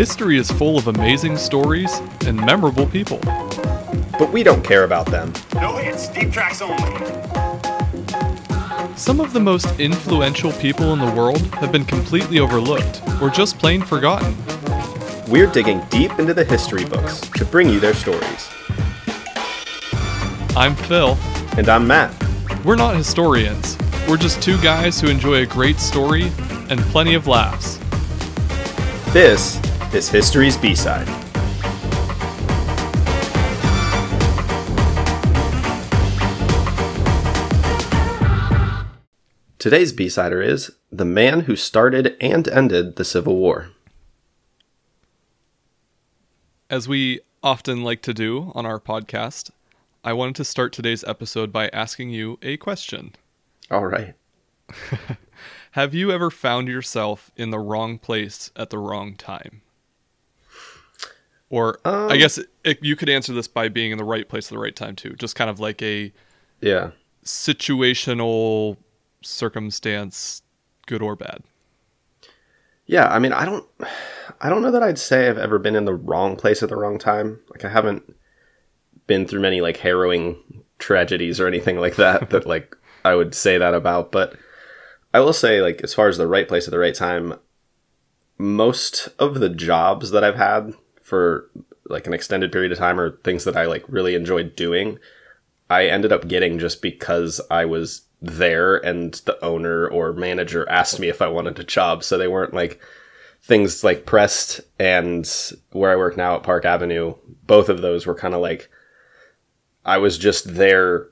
History is full of amazing stories and memorable people. But we don't care about them. No hits, deep tracks only. Some of the most influential people in the world have been completely overlooked or just plain forgotten. We're digging deep into the history books to bring you their stories. I'm Phil. And I'm Matt. We're not historians. We're just two guys who enjoy a great story and plenty of laughs. This is History's B-Side. Today's B-Sider is The Man Who Started and Ended the Civil War. As we often like to do on our podcast, I wanted to start today's episode by asking you a question. All right. Have you ever found yourself in the wrong place at the wrong time? Or Um, I guess it, you could answer this by being in the right place at the right time too. Just kind of like a Yeah. situational circumstance, good or bad. Yeah, I mean, I don't I don't know that I'd say I've ever been in the wrong place at the wrong time. Like I haven't been through many like harrowing tragedies or anything like that that like I would say that about, but I will say like as far as the right place at the right time, most of the jobs that I've had for like an extended period of time or things that I like really enjoyed doing, I ended up getting just because I was there and the owner or manager asked me if I wanted a job. So they weren't like things like Prest and where I work now at Park Avenue. Both of those were kind of like I was just there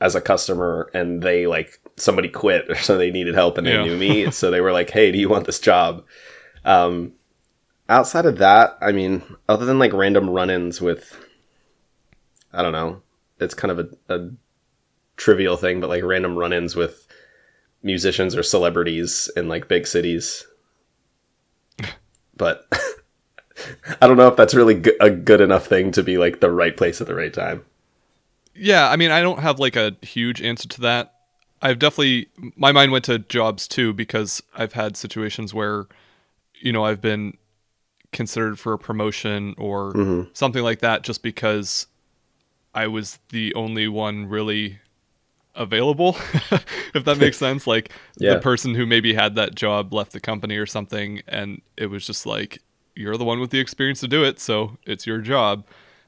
as a customer and they like somebody quit or so they needed help and they Yeah. knew me. so they were like, Hey, do you want this job? Um, outside of that, I mean, other than like random run-ins with, I don't know, it's kind of a, a trivial thing, but like random run-ins with musicians or celebrities in like big cities. But I don't know if that's really go- a good enough thing to be like the right place at the right time. Yeah, I mean, I don't have like a huge answer to that. I've definitely my mind went to jobs too because I've had situations where you know, I've been considered for a promotion or mm-hmm. something like that just because I was the only one really available if that makes sense like Yeah. the person who maybe had that job left the company or something and it was just like you're the one with the experience to do it so it's your job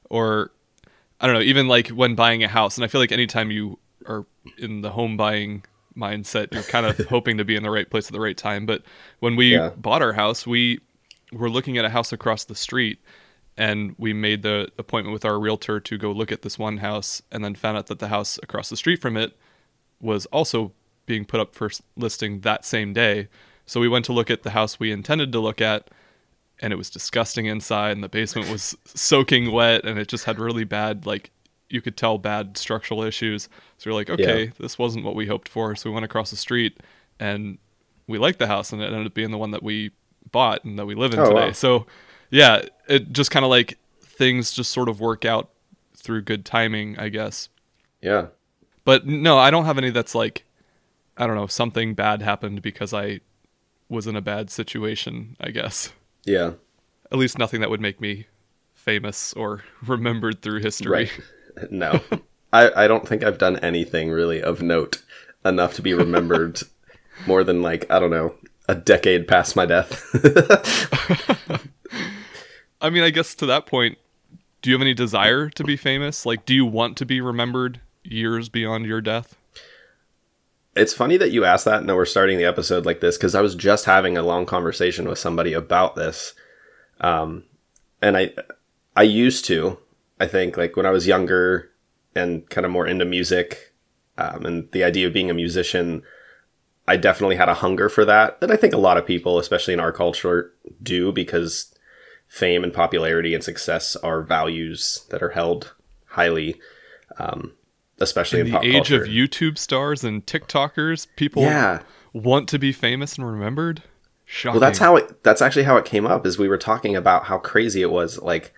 or I don't know, even like when buying a house, and I feel like anytime you are in the home buying mindset, you're kind of hoping to be in the right place at the right time. But when we Yeah. bought our house, we were looking at a house across the street and we made the appointment with our realtor to go look at this one house and then found out that the house across the street from it was also being put up for listing that same day. So we went to look at the house we intended to look at and it was disgusting inside and the basement was soaking wet and it just had really bad like you could tell bad structural issues so we're like okay Yeah. this wasn't what we hoped for so we went across the street and we liked the house and it ended up being the one that we bought and that we live in Oh, today wow. so yeah it just kind of like things just sort of work out through good timing i guess Yeah. but no i don't have any that's like i don't know something bad happened because i was in a bad situation i guess Yeah. at least nothing that would make me famous or remembered through history. Right. No. I, I don't think I've done anything really of note enough to be remembered more than like, I don't know, a decade past my death. I mean, I guess to that point, do you have any desire to be famous? Like, do you want to be remembered years beyond your death? It's funny that you asked that and that we're starting the episode like this because I was just having a long conversation with somebody about this. Um, and I, I used to, I think, like when I was younger and kind of more into music, um, and the idea of being a musician, I definitely had a hunger for that. That I think a lot of people, especially in our culture, do because fame and popularity and success are values that are held highly, um, especially in, In the age culture. of YouTube stars and TikTokers, people yeah. want to be famous and remembered. Shocking. Well, that's how it. That's actually how it came up. Is we were talking about how crazy it was. Like,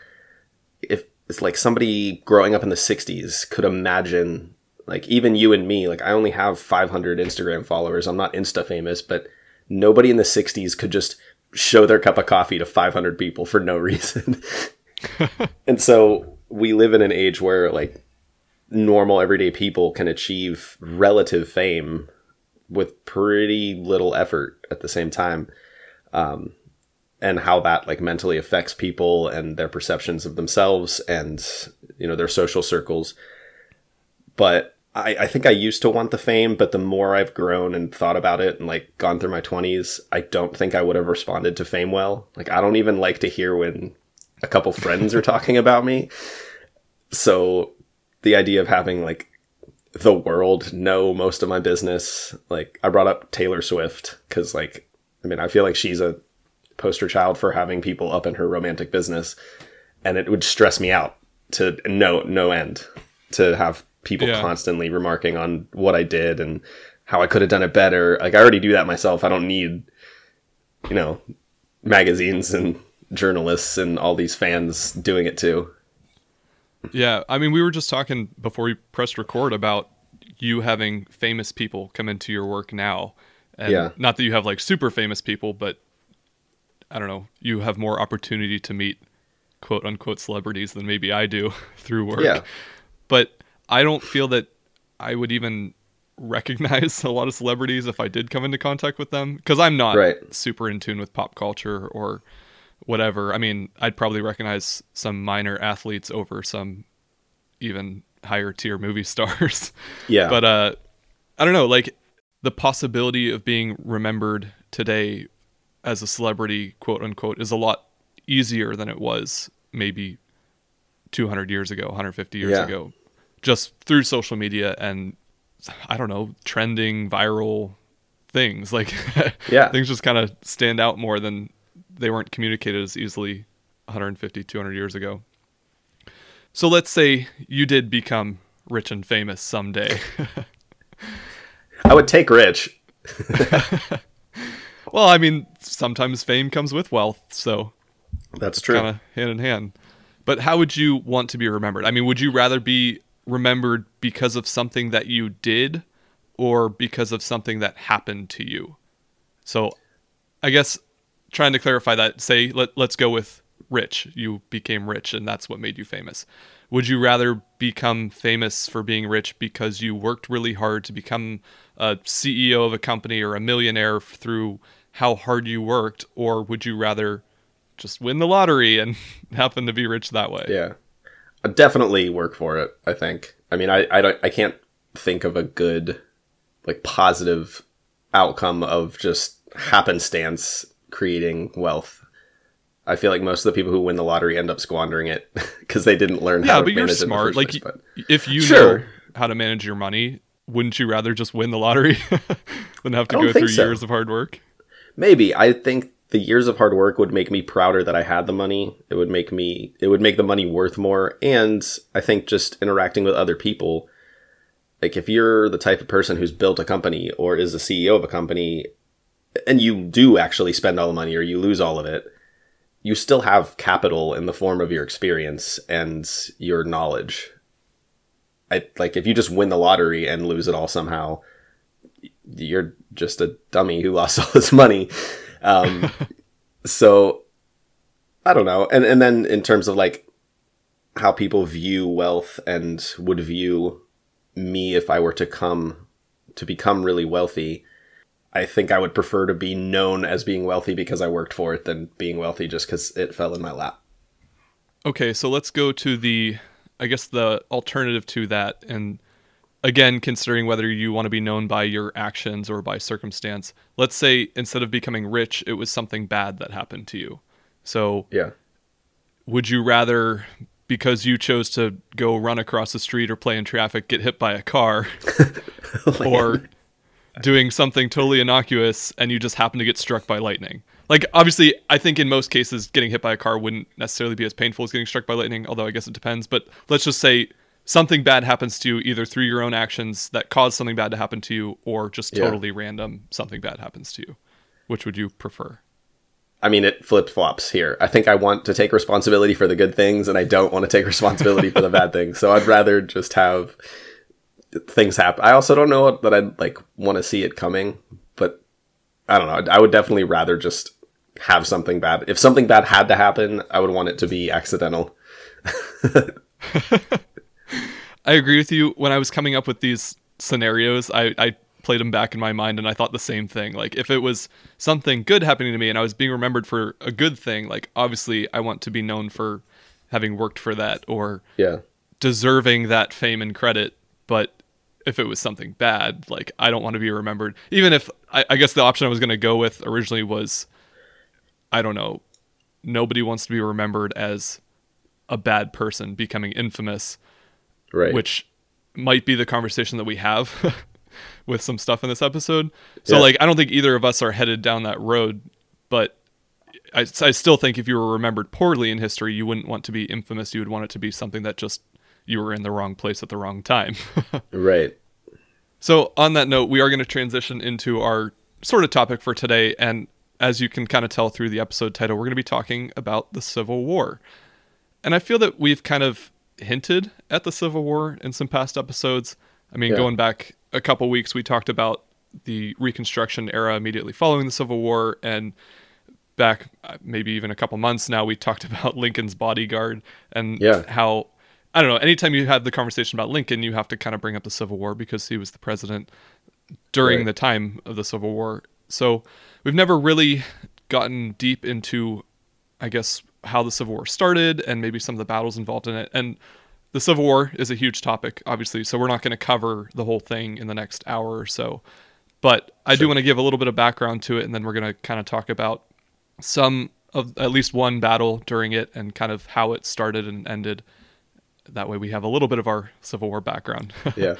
if it's like somebody growing up in the '60s could imagine, like even you and me. Like, I only have 500 Instagram followers. I'm not Insta famous, but nobody in the '60s could just show their cup of coffee to 500 people for no reason. and so we live in an age where like normal everyday people can achieve relative fame with pretty little effort at the same time. Um, and how that like mentally affects people and their perceptions of themselves and you know their social circles. But I, I think I used to want the fame, but the more I've grown and thought about it and like gone through my twenties, I don't think I would have responded to fame well. Like I don't even like to hear when a couple friends are talking about me. So the idea of having like the world know most of my business, like I brought up Taylor Swift because like I mean I feel like she's a poster child for having people up in her romantic business, and it would stress me out to no no end to have people Yeah. constantly remarking on what I did and how I could have done it better. Like I already do that myself. I don't need you know magazines and journalists and all these fans doing it too. Yeah, I mean, we were just talking before we pressed record about you having famous people come into your work now. And Yeah. Not that you have like super famous people, but I don't know, you have more opportunity to meet quote unquote celebrities than maybe I do through work. Yeah. But I don't feel that I would even recognize a lot of celebrities if I did come into contact with them because I'm not Right. super in tune with pop culture or whatever. I mean, I'd probably recognize some minor athletes over some even higher tier movie stars. Yeah. But uh I don't know, like the possibility of being remembered today as a celebrity, quote unquote, is a lot easier than it was maybe 200 years ago, 150 years Yeah. ago, just through social media and I don't know, trending viral things. Like Yeah. things just kind of stand out more than they weren't communicated as easily 150, 200 years ago. So let's say you did become rich and famous someday. I would take Rich. well, I mean, sometimes fame comes with wealth, so That's true. kind of hand in hand. But how would you want to be remembered? I mean, would you rather be remembered because of something that you did or because of something that happened to you? So, I guess trying to clarify that, say let let's go with rich. You became rich and that's what made you famous. Would you rather become famous for being rich because you worked really hard to become a CEO of a company or a millionaire through how hard you worked or would you rather just win the lottery and happen to be rich that way? Yeah, definitely work for it. I think. I mean, I I don't I can't think of a good like positive outcome of just happenstance creating wealth. I feel like most of the people who win the lottery end up squandering it because they didn't learn how Yeah, to but you're manage it in smart. Like place, but- if you Sure. know how to manage your money, wouldn't you rather just win the lottery than have to go through so. years of hard work? Maybe I think the years of hard work would make me prouder that I had the money. It would make me it would make the money worth more and I think just interacting with other people like if you're the type of person who's built a company or is the CEO of a company and you do actually spend all the money or you lose all of it, you still have capital in the form of your experience and your knowledge. I like if you just win the lottery and lose it all somehow, you're just a dummy who lost all this money. Um, so I don't know. And and then in terms of like how people view wealth and would view me if I were to come to become really wealthy, I think I would prefer to be known as being wealthy because I worked for it than being wealthy just because it fell in my lap. Okay, so let's go to the I guess the alternative to that and again considering whether you want to be known by your actions or by circumstance. Let's say instead of becoming rich, it was something bad that happened to you. So, Yeah. would you rather because you chose to go run across the street or play in traffic get hit by a car or doing something totally innocuous and you just happen to get struck by lightning. Like obviously, I think in most cases getting hit by a car wouldn't necessarily be as painful as getting struck by lightning, although I guess it depends, but let's just say something bad happens to you either through your own actions that cause something bad to happen to you or just Yeah. totally random something bad happens to you. Which would you prefer? I mean, it flip flops here. I think I want to take responsibility for the good things, and I don't want to take responsibility for the bad things. So I'd rather just have things happen. I also don't know that I'd like want to see it coming, but I don't know. I would definitely rather just have something bad. If something bad had to happen, I would want it to be accidental. I agree with you. When I was coming up with these scenarios, I, I played them back in my mind and I thought the same thing. Like, if it was something good happening to me and I was being remembered for a good thing, like, obviously, I want to be known for having worked for that or Yeah. deserving that fame and credit. But if it was something bad, like, I don't want to be remembered. Even if I, I guess the option I was going to go with originally was, I don't know, nobody wants to be remembered as a bad person becoming infamous Right. which might be the conversation that we have with some stuff in this episode. So Yeah. like I don't think either of us are headed down that road, but I, I still think if you were remembered poorly in history, you wouldn't want to be infamous. You would want it to be something that just you were in the wrong place at the wrong time. right. So, on that note, we are going to transition into our sort of topic for today. And as you can kind of tell through the episode title, we're going to be talking about the Civil War. And I feel that we've kind of hinted at the Civil War in some past episodes. I mean, Yeah. going back a couple weeks, we talked about the Reconstruction era immediately following the Civil War. And back uh, maybe even a couple months now, we talked about Lincoln's bodyguard and Yeah. how I don't know. Anytime you have the conversation about Lincoln, you have to kind of bring up the Civil War because he was the president during Right. the time of the Civil War. So we've never really gotten deep into, I guess, how the Civil War started and maybe some of the battles involved in it. And the Civil War is a huge topic, obviously. So we're not going to cover the whole thing in the next hour or so. But I do want to give a little bit of background to it, and then we're going to kind of talk about some of at least one battle during it and kind of how it started and ended. That way we have a little bit of our Civil War background. Yeah.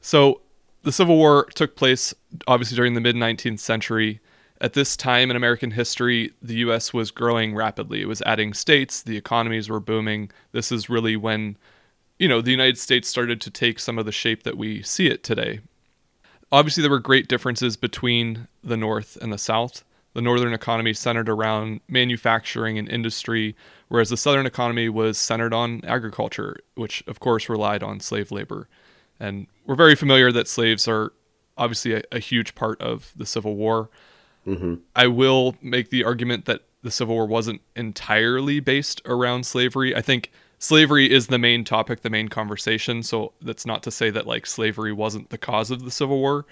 So the Civil War took place obviously during the mid 19th century. At this time in American history, the US was growing rapidly. It was adding states, the economies were booming. This is really when, you know, the United States started to take some of the shape that we see it today. Obviously, there were great differences between the North and the South. The Northern economy centered around manufacturing and industry, whereas the Southern economy was centered on agriculture, which of course relied on slave labor. And we're very familiar that slaves are obviously a, a huge part of the Civil War. I will make the argument that the Civil War wasn't entirely based around slavery. I think slavery is the main topic, the main conversation. So that's not to say that like slavery wasn't the cause of the Civil War,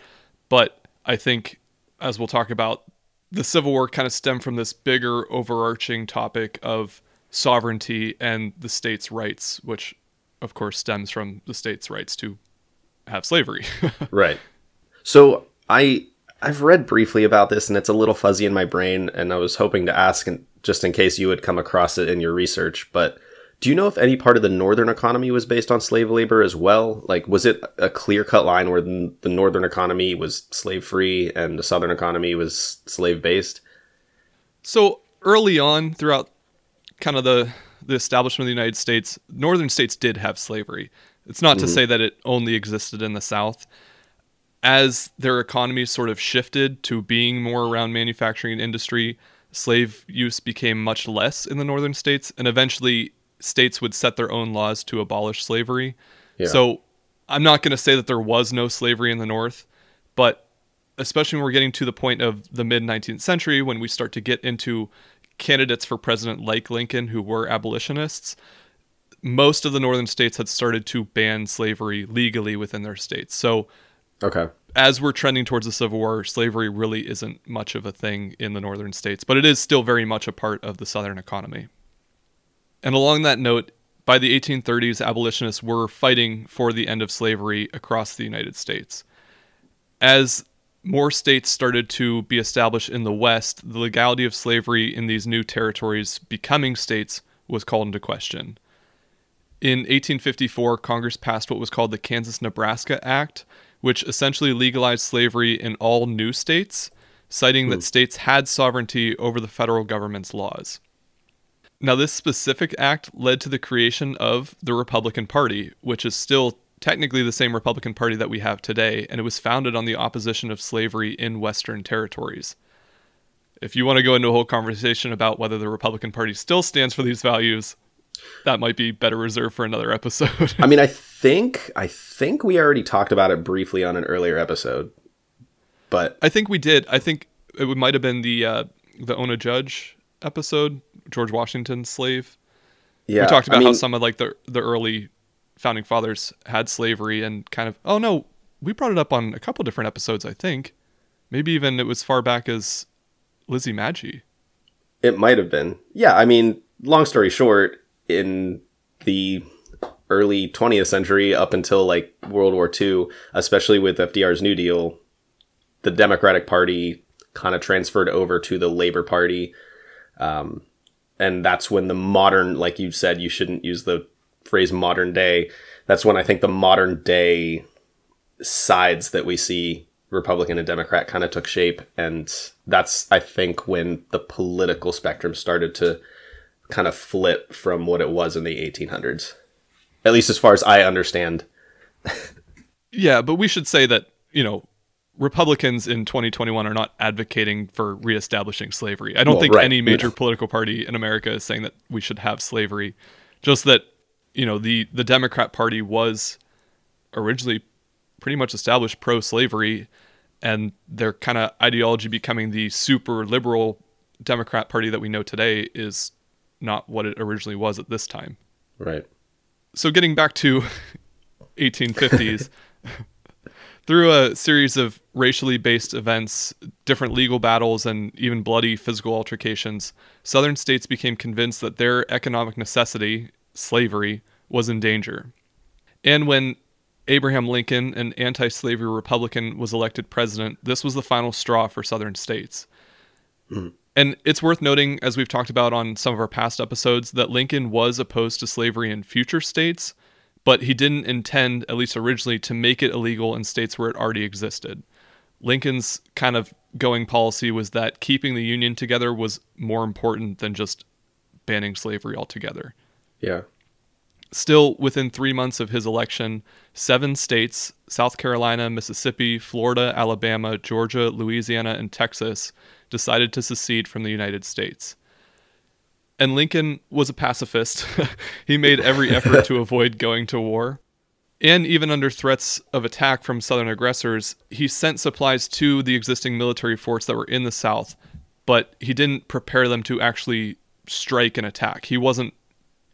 but I think as we'll talk about, the Civil War kind of stemmed from this bigger overarching topic of sovereignty and the states' rights, which of course stems from the states' rights to have slavery. Right. So I I've read briefly about this and it's a little fuzzy in my brain and I was hoping to ask and just in case you had come across it in your research, but do you know if any part of the northern economy was based on slave labor as well? Like was it a clear-cut line where the the northern economy was slave-free and the southern economy was slave-based? So early on, throughout kind of the the establishment of the United States, northern states did have slavery. It's not to mm-hmm. say that it only existed in the South. As their economies sort of shifted to being more around manufacturing and industry, slave use became much less in the northern states, and eventually states would set their own laws to abolish slavery. Yeah. So I'm not going to say that there was no slavery in the North, but especially when we're getting to the point of the mid 19th century, when we start to get into candidates for president like Lincoln who were abolitionists, most of the northern states had started to ban slavery legally within their states. So Okay. as we're trending towards the Civil War, slavery really isn't much of a thing in the northern states, but it is still very much a part of the southern economy. And along that note, by the 1830s, abolitionists were fighting for the end of slavery across the United States. As more states started to be established in the West, the legality of slavery in these new territories becoming states was called into question. In 1854, Congress passed what was called the Kansas Nebraska Act, which essentially legalized slavery in all new states, citing that states had sovereignty over the federal government's laws. Now, this specific act led to the creation of the Republican Party, which is still technically the same Republican Party that we have today, and it was founded on the opposition of slavery in Western territories. If you want to go into a whole conversation about whether the Republican Party still stands for these values, that might be better reserved for another episode. I mean, I think I think we already talked about it briefly on an earlier episode. But I think we did. I think it might have been the uh, the Ona Judge episode, George Washington's slave. Yeah, we talked I about how some of like the the early founding fathers had slavery and kind of oh no, we brought it up on a couple different episodes, I think. Maybe even it was far back as Lizzie Magie. It might have been. Yeah, I mean, long story short, in the early 20th century up until like World War II, especially with FDR's New Deal, the Democratic Party kind of transferred over to the Labor Party. Um, and that's when the modern, like you said, you shouldn't use the phrase modern day. That's when I think the modern day sides that we see Republican and Democrat kind of took shape. And that's, I think, when the political spectrum started to kind of flip from what it was in the 1800s. At least as far as I understand. Yeah, but we should say that, you know, Republicans in 2021 are not advocating for reestablishing slavery. I don't Well, think right. any major political party in America is saying that we should have slavery. Just that, you know, the the Democrat Party was originally pretty much established pro-slavery and their kind of ideology becoming the super liberal Democrat Party that we know today is not what it originally was at this time. Right. so getting back to 1850s through a series of racially based events different legal battles and even bloody physical altercations southern states became convinced that their economic necessity slavery was in danger. And when abraham lincoln an anti-slavery republican was elected president this was the final straw for southern states hmm. And it's worth noting, as we've talked about on some of our past episodes, that Lincoln was opposed to slavery in future states, but he didn't intend, at least originally, to make it illegal in states where it already existed. Lincoln's kind of going policy was that keeping the Union together was more important than just banning slavery altogether. Yeah. Still, within three months of his election, seven states South Carolina, Mississippi, Florida, Alabama, Georgia, Louisiana, and Texas decided to secede from the United States. And Lincoln was a pacifist. he made every effort to avoid going to war. And even under threats of attack from Southern aggressors, he sent supplies to the existing military forts that were in the South, but he didn't prepare them to actually strike and attack. He wasn't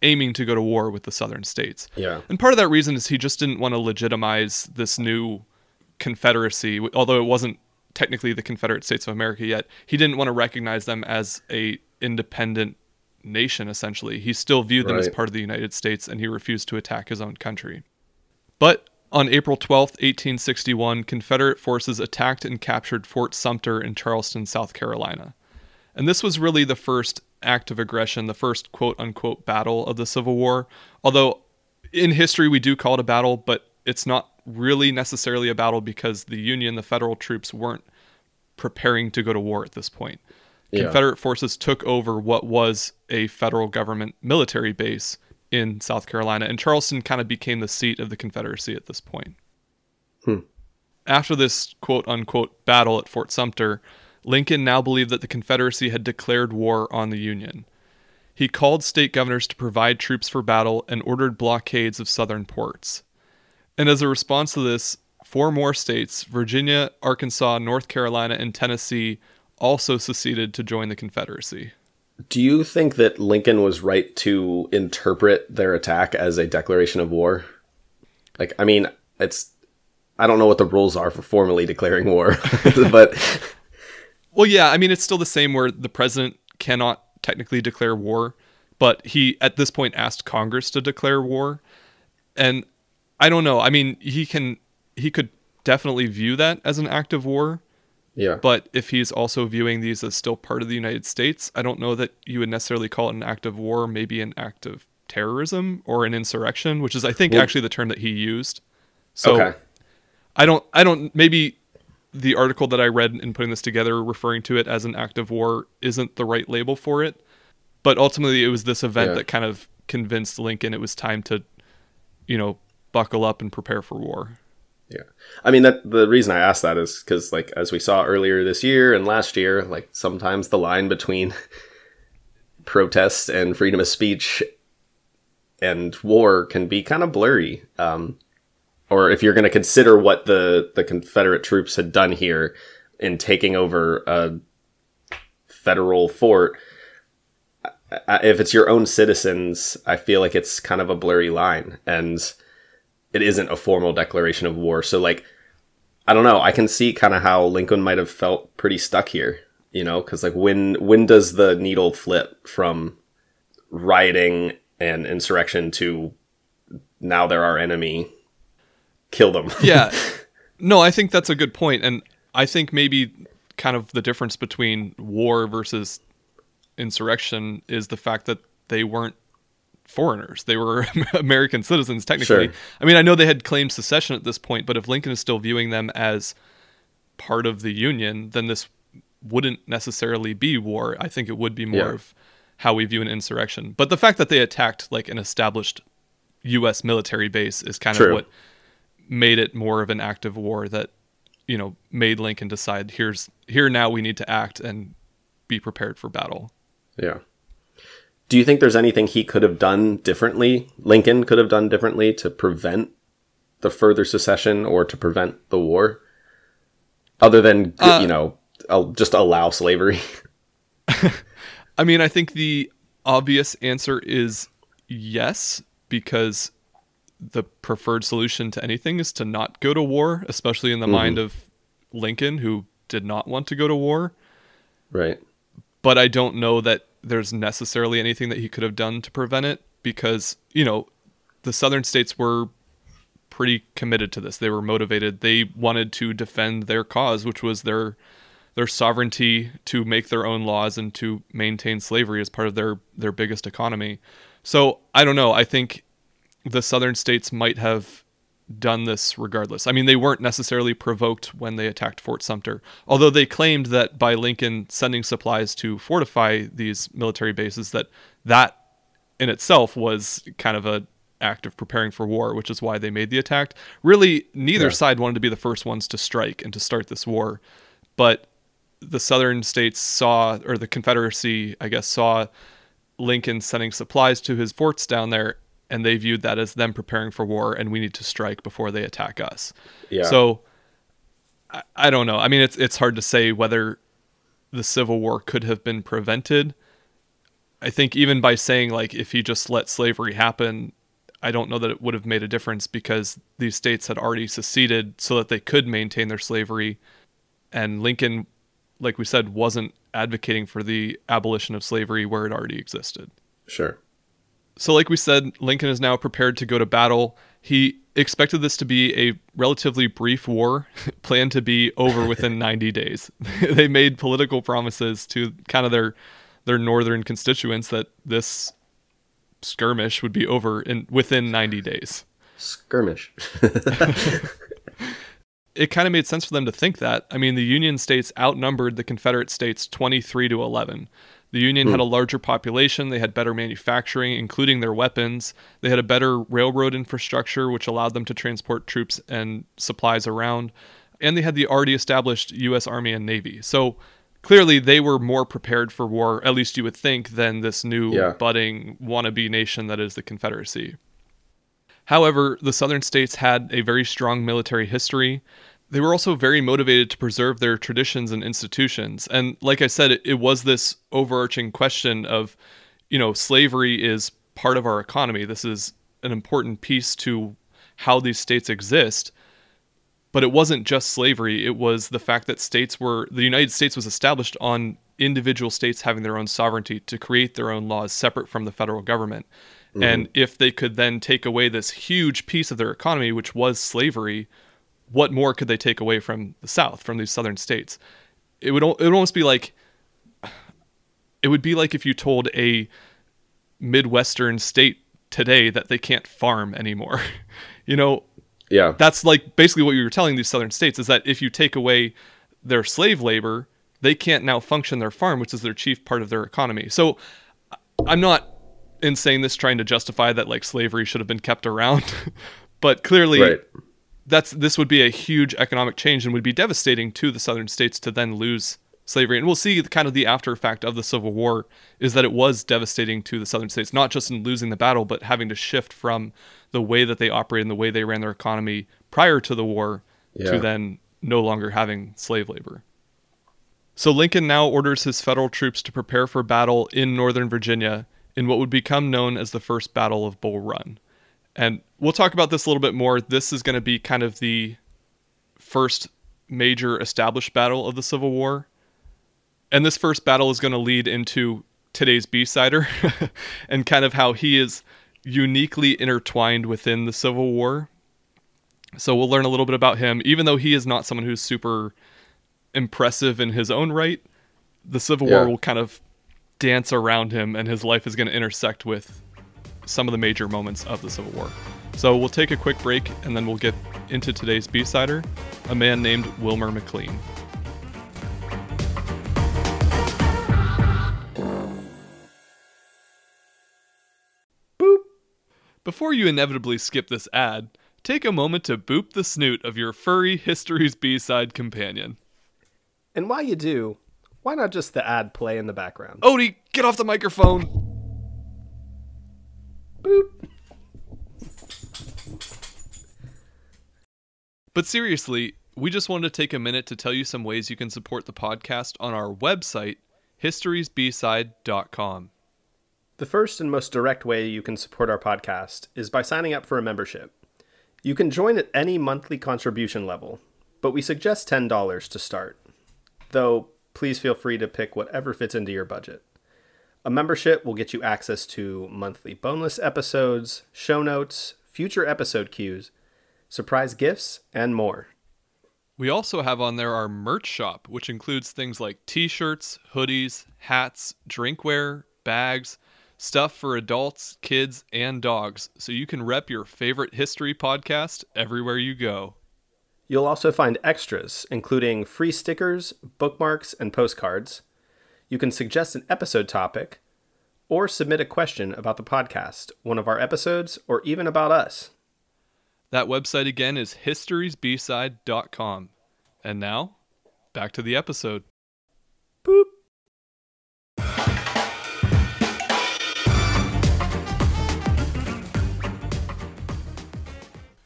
aiming to go to war with the southern states. Yeah. And part of that reason is he just didn't want to legitimize this new confederacy, although it wasn't technically the Confederate States of America yet. He didn't want to recognize them as a independent nation essentially. He still viewed them as part of the United States and he refused to attack his own country. But on April 12th, 1861, Confederate forces attacked and captured Fort Sumter in Charleston, South Carolina. And this was really the first act of aggression, the first quote unquote battle of the Civil War. Although in history we do call it a battle, but it's not really necessarily a battle because the Union, the federal troops, weren't preparing to go to war at this point. Yeah. Confederate forces took over what was a federal government military base in South Carolina, and Charleston kind of became the seat of the Confederacy at this point. Hmm. After this quote unquote battle at Fort Sumter, Lincoln now believed that the Confederacy had declared war on the Union. He called state governors to provide troops for battle and ordered blockades of southern ports. And as a response to this, four more states, Virginia, Arkansas, North Carolina, and Tennessee, also seceded to join the Confederacy. Do you think that Lincoln was right to interpret their attack as a declaration of war? Like, I mean, it's. I don't know what the rules are for formally declaring war, but Well, yeah, I mean, it's still the same where the president cannot technically declare war, but he, at this point, asked Congress to declare war. And I don't know. I mean, he can, he could definitely view that as an act of war, yeah, but if he's also viewing these as still part of the United States, I don't know that you would necessarily call it an act of war, maybe an act of terrorism or an insurrection, which is, I think, Well- actually the term that he used. So okay, I don't I don't maybe the article that I read in putting this together referring to it as an act of war isn't the right label for it. But ultimately it was this event Yeah. that kind of convinced Lincoln it was time to you know buckle up and prepare for war. yeah. I mean, that the reason I asked that is because, like, as we saw earlier this year and last year, like sometimes the line between protest and freedom of speech and war can be kind of blurry. Um, or if you're going to consider what the the Confederate troops had done here in taking over a federal fort. If it's your own citizens, I feel like it's kind of a blurry line, and it isn't a formal declaration of war. So, like, I don't know. I can see kind of how Lincoln might have felt pretty stuck here, you know, because like when when does the needle flip from rioting and insurrection to now they're our enemy, kill them? yeah. No, I think that's a good point, and I think maybe kind of the difference between war versus insurrection is the fact that they weren't foreigners; they were American citizens technically. Sure. I mean, I know they had claimed secession at this point, but if Lincoln is still viewing them as part of the Union, then this wouldn't necessarily be war. I think it would be more Yeah. of how we view an insurrection. But the fact that they attacked like an established U.S. military base is kind True. of what made it more of an active war that you know made Lincoln decide here's here now we need to act and be prepared for battle. Yeah. Do you think there's anything he could have done differently? Lincoln could have done differently to prevent the further secession or to prevent the war, other than Uh, you know just allow slavery? I mean, I think the obvious answer is yes because the preferred solution to anything is to not go to war, especially in the mind of Lincoln who did not want to go to war. right. but I don't know that there's necessarily anything that he could have done to prevent it because, you know, the southern states were pretty committed to this. They were motivated. They wanted to defend their cause, which was their their sovereignty to make their own laws and to maintain slavery as part of their their biggest economy. So, I don't know. I think the southern states might have done this regardless. I mean, they weren't necessarily provoked when they attacked Fort Sumter, although they claimed that by Lincoln sending supplies to fortify these military bases, that that in itself was kind of a act of preparing for war, which is why they made the attack. Really, neither Yeah. side wanted to be the first ones to strike and to start this war, but the southern states saw, or the Confederacy, I guess, saw Lincoln sending supplies to his forts down there, and they viewed that as them preparing for war, and we need to strike before they attack us. Yeah. So I, I don't know. I mean, it's it's hard to say whether the Civil War could have been prevented. I think even by saying like if he just let slavery happen, I don't know that it would have made a difference because these states had already seceded so that they could maintain their slavery, and Lincoln, like we said, wasn't advocating for the abolition of slavery where it already existed. Sure. So, like we said, Lincoln is now prepared to go to battle. He expected this to be a relatively brief war, planned to be over within 90 days. they made political promises to kind of their their northern constituents that this skirmish would be over in within 90 days. Skirmish. It kind of made sense for them to think that. I mean, the Union states outnumbered the Confederate states 23 to 11. The Union had hmm. a larger population, they had better manufacturing, including their weapons. They had a better railroad infrastructure, which allowed them to transport troops and supplies around. And they had the already established U.S. Army and Navy. So clearly, they were more prepared for war, at least you would think, than this new Yeah. budding wannabe nation that is the Confederacy. However, the southern states had a very strong military history. They were also very motivated to preserve their traditions and institutions. And like I said, it, it was this overarching question of, you know, slavery is part of our economy. This is an important piece to how these states exist. But it wasn't just slavery, it was the fact that states were, the United States was established on individual states having their own sovereignty to create their own laws separate from the federal government. Mm-hmm. And if they could then take away this huge piece of their economy, which was slavery, what more could they take away from the South, from these southern states? It would it would almost be like it would be like if you told a midwestern state today that they can't farm anymore. you know, Yeah. that's like basically what you were telling these southern states is that if you take away their slave labor, they can't now function their farm, which is their chief part of their economy. So I'm not in saying this trying to justify that like slavery should have been kept around, but clearly right. That's this would be a huge economic change and would be devastating to the southern states to then lose slavery. And we'll see the, kind of the after effect of the Civil War is that it was devastating to the southern states, not just in losing the battle, but having to shift from the way that they operated and the way they ran their economy prior to the war Yeah. to then no longer having slave labor. So Lincoln now orders his federal troops to prepare for battle in Northern Virginia in what would become known as the First Battle of Bull Run. And we'll talk about this a little bit more. This is going to be kind of the first major established battle of the Civil War. And this first battle is going to lead into today's B-Sider and kind of how he is uniquely intertwined within the Civil War. So we'll learn a little bit about him, even though he is not someone who's super impressive in his own right. The Civil Yeah. War will kind of dance around him, and his life is going to intersect with some of the major moments of the Civil War. So we'll take a quick break, and then we'll get into today's B-Sider, a man named Wilmer McLean. Boop. Before you inevitably skip this ad, take a moment to boop the snoot of your furry History's B-side companion. And while you do, why not just the ad play in the background? Odie, get off the microphone! Boop. But seriously, we just wanted to take a minute to tell you some ways you can support the podcast on our website, historysbside.com. The first and most direct way you can support our podcast is by signing up for a membership. You can join at any monthly contribution level, but we suggest $10 to start. Though, please feel free to pick whatever fits into your budget. A membership will get you access to monthly boneless episodes, show notes, future episode cues, surprise gifts, and more. We also have on there our merch shop, which includes things like t shirts, hoodies, hats, drinkware, bags, stuff for adults, kids, and dogs, so you can rep your favorite history podcast everywhere you go. You'll also find extras, including free stickers, bookmarks, and postcards. You can suggest an episode topic or submit a question about the podcast, one of our episodes, or even about us. That website again is historysbside.com. And now, back to the episode. Boop.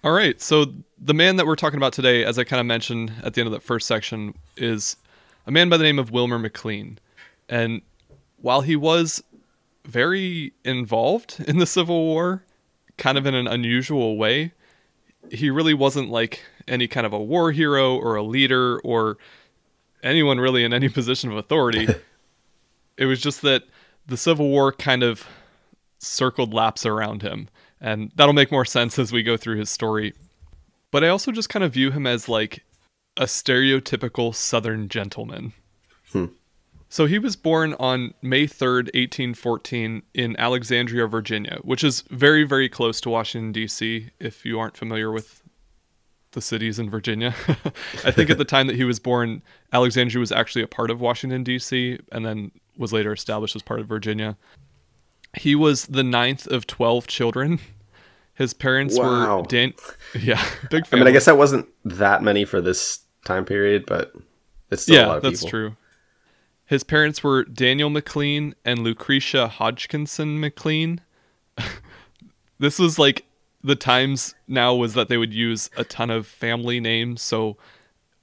All right, so the man that we're talking about today, as I kind of mentioned at the end of that first section, is a man by the name of Wilmer McLean. And while he was very involved in the Civil War, kind of in an unusual way, he really wasn't like any kind of a war hero or a leader or anyone really in any position of authority. it was just that the Civil War kind of circled laps around him. And that'll make more sense as we go through his story. But I also just kind of view him as like a stereotypical Southern gentleman. Hmm. So he was born on May 3rd, 1814, in Alexandria, Virginia, which is very, very close to Washington, D.C., if you aren't familiar with the cities in Virginia. I think at the time that he was born, Alexandria was actually a part of Washington, D.C., and then was later established as part of Virginia. He was the ninth of 12 children. His parents Wow. were Dan. Yeah, big I family. mean, I guess that wasn't that many for this time period, but it's still a lot yeah, that's people. true. His parents were Daniel McLean and Lucretia Hodgkinson McLean. this was like the times now was that they would use a ton of family names. So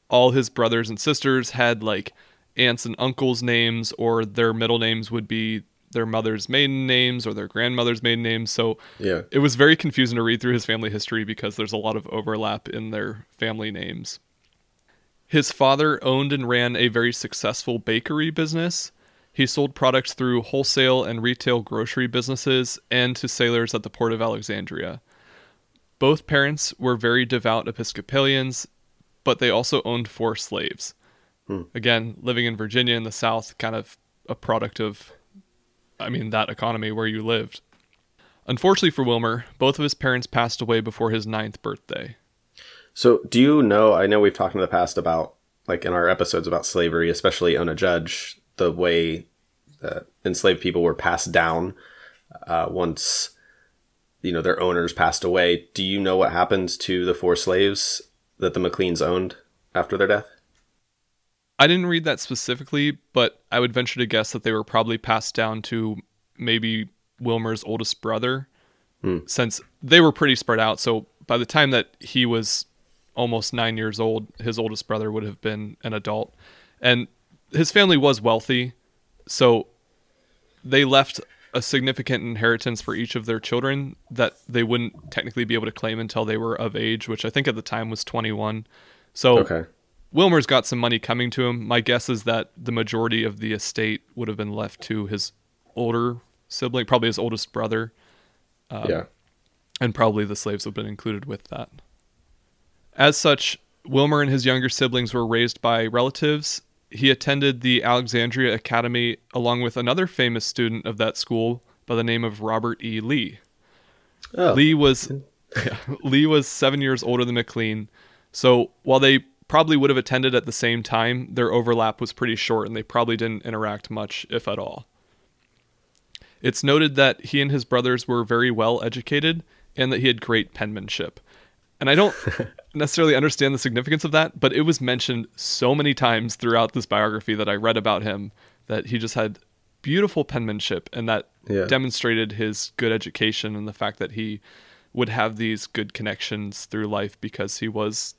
all his brothers and sisters had like aunts and uncles' names, or their middle names would be their mother's maiden names or their grandmother's maiden names. So Yeah. it was very confusing to read through his family history because there's a lot of overlap in their family names. His father owned and ran a very successful bakery business. He sold products through wholesale and retail grocery businesses and to sailors at the port of Alexandria. Both parents were very devout Episcopalians, but they also owned four slaves. Hmm. Again, living in Virginia in the South, kind of a product of, I mean, that economy where you lived. Unfortunately for Wilmer, both of his parents passed away before his ninth birthday. So, do you know? I know we've talked in the past about, like in our episodes about slavery, especially Ona Judge, the way that enslaved people were passed down uh, once, you know, their owners passed away. Do you know what happens to the four slaves that the McLeans owned after their death? I didn't read that specifically, but I would venture to guess that they were probably passed down to maybe Wilmer's oldest brother, since they were pretty spread out. So by the time that he was almost nine years old, his oldest brother would have been an adult. And his family was wealthy, so they left a significant inheritance for each of their children that they wouldn't technically be able to claim until they were of age, which I think at the time was 21. So Okay. Wilmer's got some money coming to him. My guess is that the majority of the estate would have been left to his older sibling, probably his oldest brother, um, yeah. and probably the slaves have been included with that. As such, Wilmer and his younger siblings were raised by relatives. He attended the Alexandria Academy along with another famous student of that school by the name of Robert E. Lee. Oh. Lee was yeah, Lee was seven years older than McLean, so while they probably would have attended at the same time, their overlap was pretty short, and they probably didn't interact much, if at all. It's noted that he and his brothers were very well educated and that he had great penmanship. And I don't necessarily understand the significance of that, but it was mentioned so many times throughout this biography that I read about him that he just had beautiful penmanship and that Yeah. demonstrated his good education and the fact that he would have these good connections through life because he was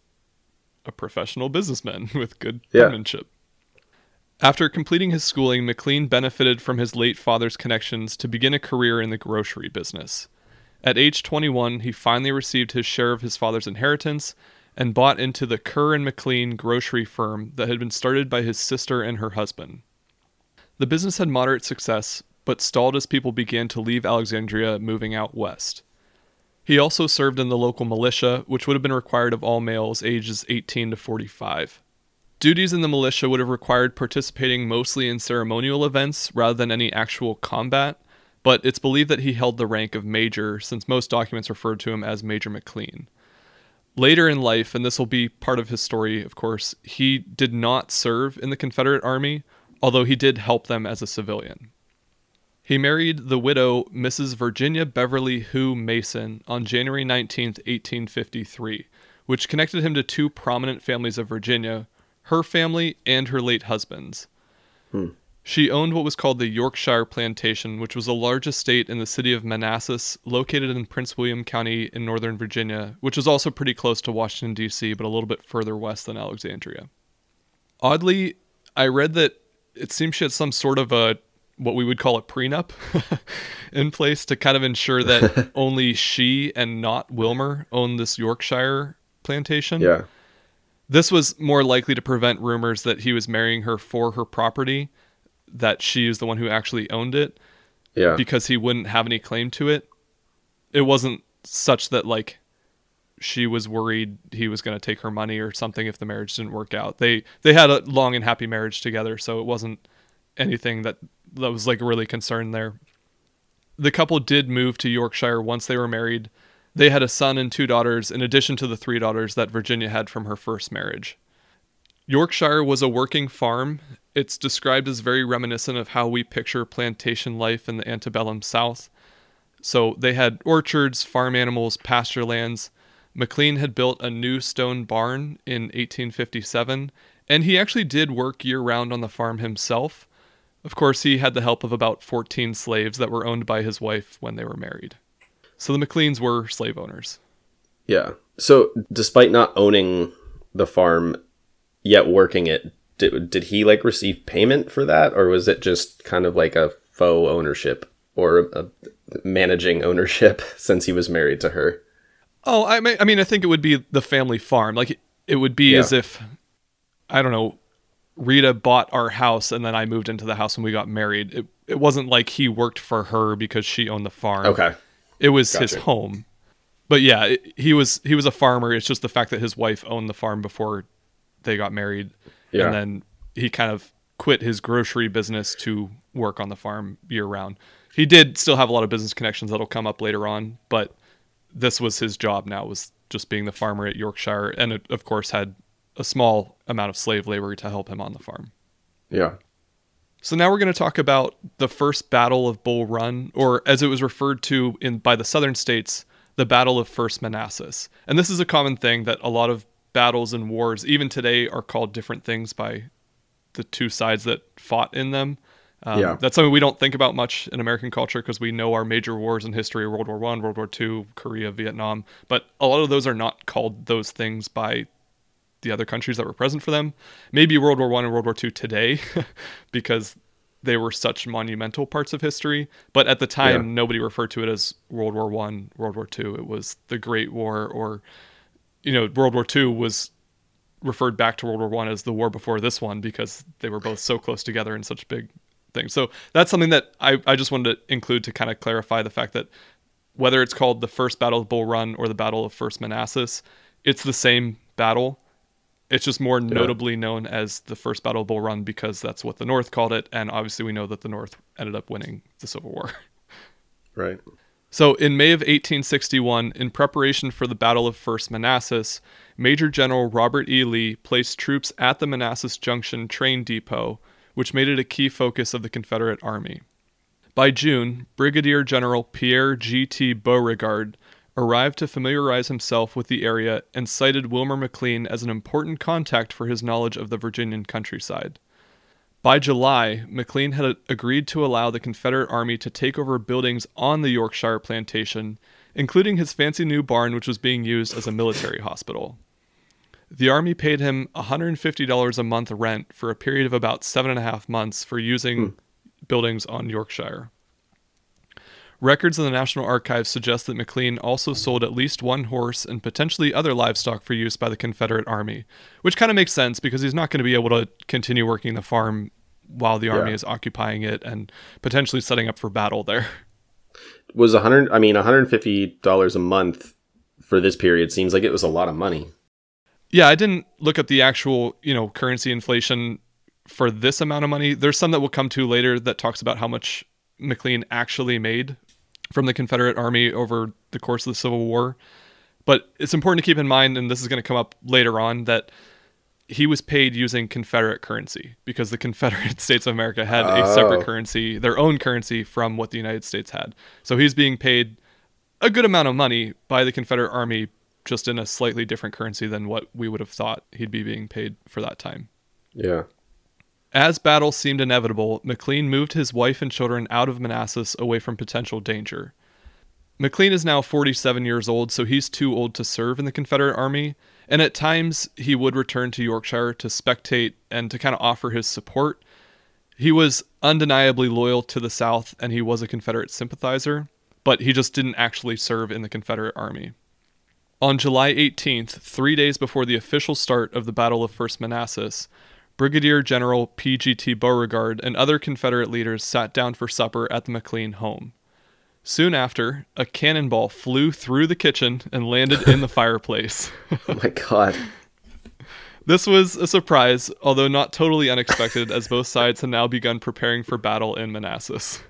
a professional businessman with good Yeah. penmanship. After completing his schooling, McLean benefited from his late father's connections to begin a career in the grocery business. At age 21, he finally received his share of his father's inheritance and bought into the Kerr and McLean grocery firm that had been started by his sister and her husband. The business had moderate success, but stalled as people began to leave Alexandria, moving out west. He also served in the local militia, which would have been required of all males ages 18 to 45. Duties in the militia would have required participating mostly in ceremonial events rather than any actual combat, but it's believed that he held the rank of major since most documents referred to him as Major McLean. Later in life, and this will be part of his story, of course, he did not serve in the Confederate Army, although he did help them as a civilian. He married the widow Mrs. Virginia Beverly Hooe Mason on January 19, 1853, which connected him to two prominent families of Virginia, her family and her late husband's. Hmm. She owned what was called the Yorkshire Plantation, which was a large estate in the city of Manassas, located in Prince William County in northern Virginia, which is also pretty close to Washington, D.C., but a little bit further west than Alexandria. Oddly, I read that it seems she had some sort of a what we would call a prenup in place to kind of ensure that only she and not Wilmer owned this Yorkshire plantation. Yeah. This was more likely to prevent rumors that he was marrying her for her property, that she is the one who actually owned it, Yeah. because he wouldn't have any claim to it. It wasn't such that like she was worried he was going to take her money or something if the marriage didn't work out. They they had a long and happy marriage together, so it wasn't anything that that was like really concerned there. The couple did move to Yorkshire once they were married. They had a son and two daughters in addition to the three daughters that Virginia had from her first marriage. Yorkshire was a working farm. It's described as very reminiscent of how we picture plantation life in the antebellum South. So they had orchards, farm animals, pasture lands. McLean had built a new stone barn in 1857, and he actually did work year round on the farm himself. Of course, he had the help of about 14 slaves that were owned by his wife when they were married. So the McLeans were slave owners. Yeah. So, despite not owning the farm yet working it, did, did he like receive payment for that, or was it just kind of like a faux ownership or a managing ownership since he was married to her? Oh, I mean, I mean, I think it would be the family farm. Like it would be Yeah. as if, I don't know, Rita bought our house and then I moved into the house when we got married. It it wasn't like he worked for her because she owned the farm. Okay. it was his home. But yeah, it, he was he was a farmer. It's just the fact that his wife owned the farm before they got married, Yeah. and then he kind of quit his grocery business to work on the farm year round. He did still have a lot of business connections that'll come up later on, but this was his job now was just being the farmer at Yorkshire, and it, of course had a small amount of slave labor to help him on the farm. Yeah. So now we're going to talk about the first Battle of Bull Run, or as it was referred to in by the southern states, the Battle of First Manassas. And this is a common thing that a lot of battles and wars, even today, are called different things by the two sides that fought in them. Um, Yeah. That's something we don't think about much in American culture because we know our major wars in history: World War One, World War Two, Korea, Vietnam. But a lot of those are not called those things by the other countries that were present for them. Maybe World War One and World War Two today, because they were such monumental parts of history. But at the time, Yeah. nobody referred to it as World War One, World War Two. It was the Great War, or you know, World War Two was referred back to World War One as the war before this one because they were both so close together and such big things. So that's something that I, I just wanted to include to kind of clarify the fact that whether it's called the first Battle of Bull Run or the Battle of First Manassas, it's the same battle. It's just more notably known as the first Battle of Bull Run because that's what the North called it, and obviously we know that the North ended up winning the Civil War. Right. So, in May of 1861, in preparation for the Battle of First Manassas, Major General Robert E. Lee placed troops at the Manassas Junction train depot, which made it a key focus of the Confederate Army. By June, Brigadier General Pierre G.T. Beauregard arrived to familiarize himself with the area and cited Wilmer McLean as an important contact for his knowledge of the Virginian countryside. By July, McLean had agreed to allow the Confederate Army to take over buildings on the Yorkshire plantation, including his fancy new barn, which was being used as a military hospital. The Army paid him $150 a month rent for a period of about seven and a half months for using hmm. buildings on Yorkshire. Records in the National Archives suggest that McLean also sold at least one horse and potentially other livestock for use by the Confederate Army, which kind of makes sense because he's not going to be able to continue working the farm while the army Yeah. is occupying it and potentially setting up for battle there. Was a hundred? I mean, one hundred fifty dollars a month for this period seems like it was a lot of money. Yeah, I didn't look up the actual, you know, currency inflation for this amount of money. There's some that we'll come to later that talks about how much McLean actually made from the Confederate Army over the course of the Civil War. But it's important to keep in mind, and this is going to come up later on, that he was paid using Confederate currency because the Confederate States of America had a separate Oh. currency, their own currency from what the United States had. So he's being paid a good amount of money by the Confederate Army just in a slightly different currency than what we would have thought he'd be being paid for that time. Yeah. As battle seemed inevitable, McLean moved his wife and children out of Manassas away from potential danger. McLean is now 47 years old, so he's too old to serve in the Confederate Army, and at times he would return to Yorkshire to spectate and to kind of offer his support. He was undeniably loyal to the South and he was a Confederate sympathizer, but he just didn't actually serve in the Confederate Army. On July 18th, three days before the official start of the Battle of First Manassas, Brigadier General P.G.T. Beauregard and other Confederate leaders sat down for supper at the McLean home. Soon after, a cannonball flew through the kitchen and landed in the fireplace. Oh my god. This was a surprise, although not totally unexpected, as both sides had now begun preparing for battle in Manassas.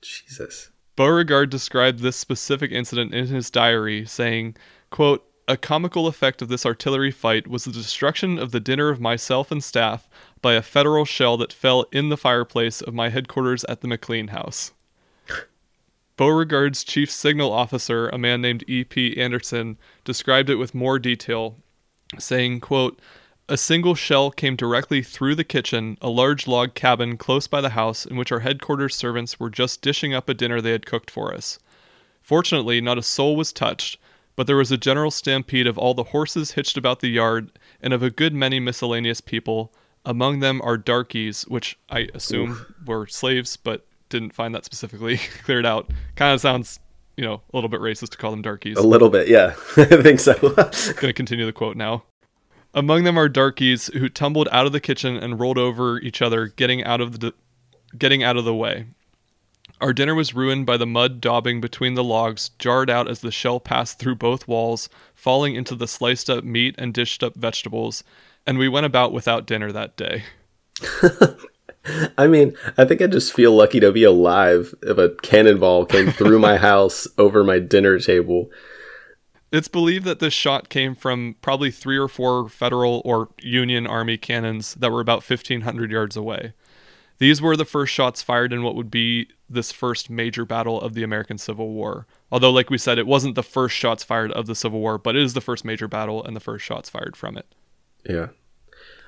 Jesus. Beauregard described this specific incident in his diary, saying, quote, A comical effect of this artillery fight was the destruction of the dinner of myself and staff by a federal shell that fell in the fireplace of my headquarters at the McLean House. Beauregard's chief signal officer, a man named E.P. Alexander, described it with more detail, saying, quote, a single shell came directly through the kitchen, a large log cabin close by the house in which our headquarters servants were just dishing up a dinner they had cooked for us. Fortunately, not a soul was touched, but there was a general stampede of all the horses hitched about the yard and of a good many miscellaneous people, among them are darkies, which I assume were slaves, but didn't find that specifically cleared out. Kind of sounds, you know, a little bit racist to call them darkies. A little bit, yeah. I think so. Going to continue the quote now. Among them are darkies who tumbled out of the kitchen and rolled over each other, getting out of the getting out of the way. Our dinner was ruined by the mud daubing between the logs, jarred out as the shell passed through both walls, falling into the sliced up meat and dished up vegetables, and we went about without dinner that day. I mean, I think I just feel lucky to be alive if a cannonball came through my house over my dinner table. It's believed that this shot came from probably three or four federal or Union Army cannons that were about 1,500 yards away. These were the first shots fired in what would be this first major battle of the American Civil War. Although, like we said, it wasn't the first shots fired of the Civil War, but it is the first major battle and the first shots fired from it. Yeah.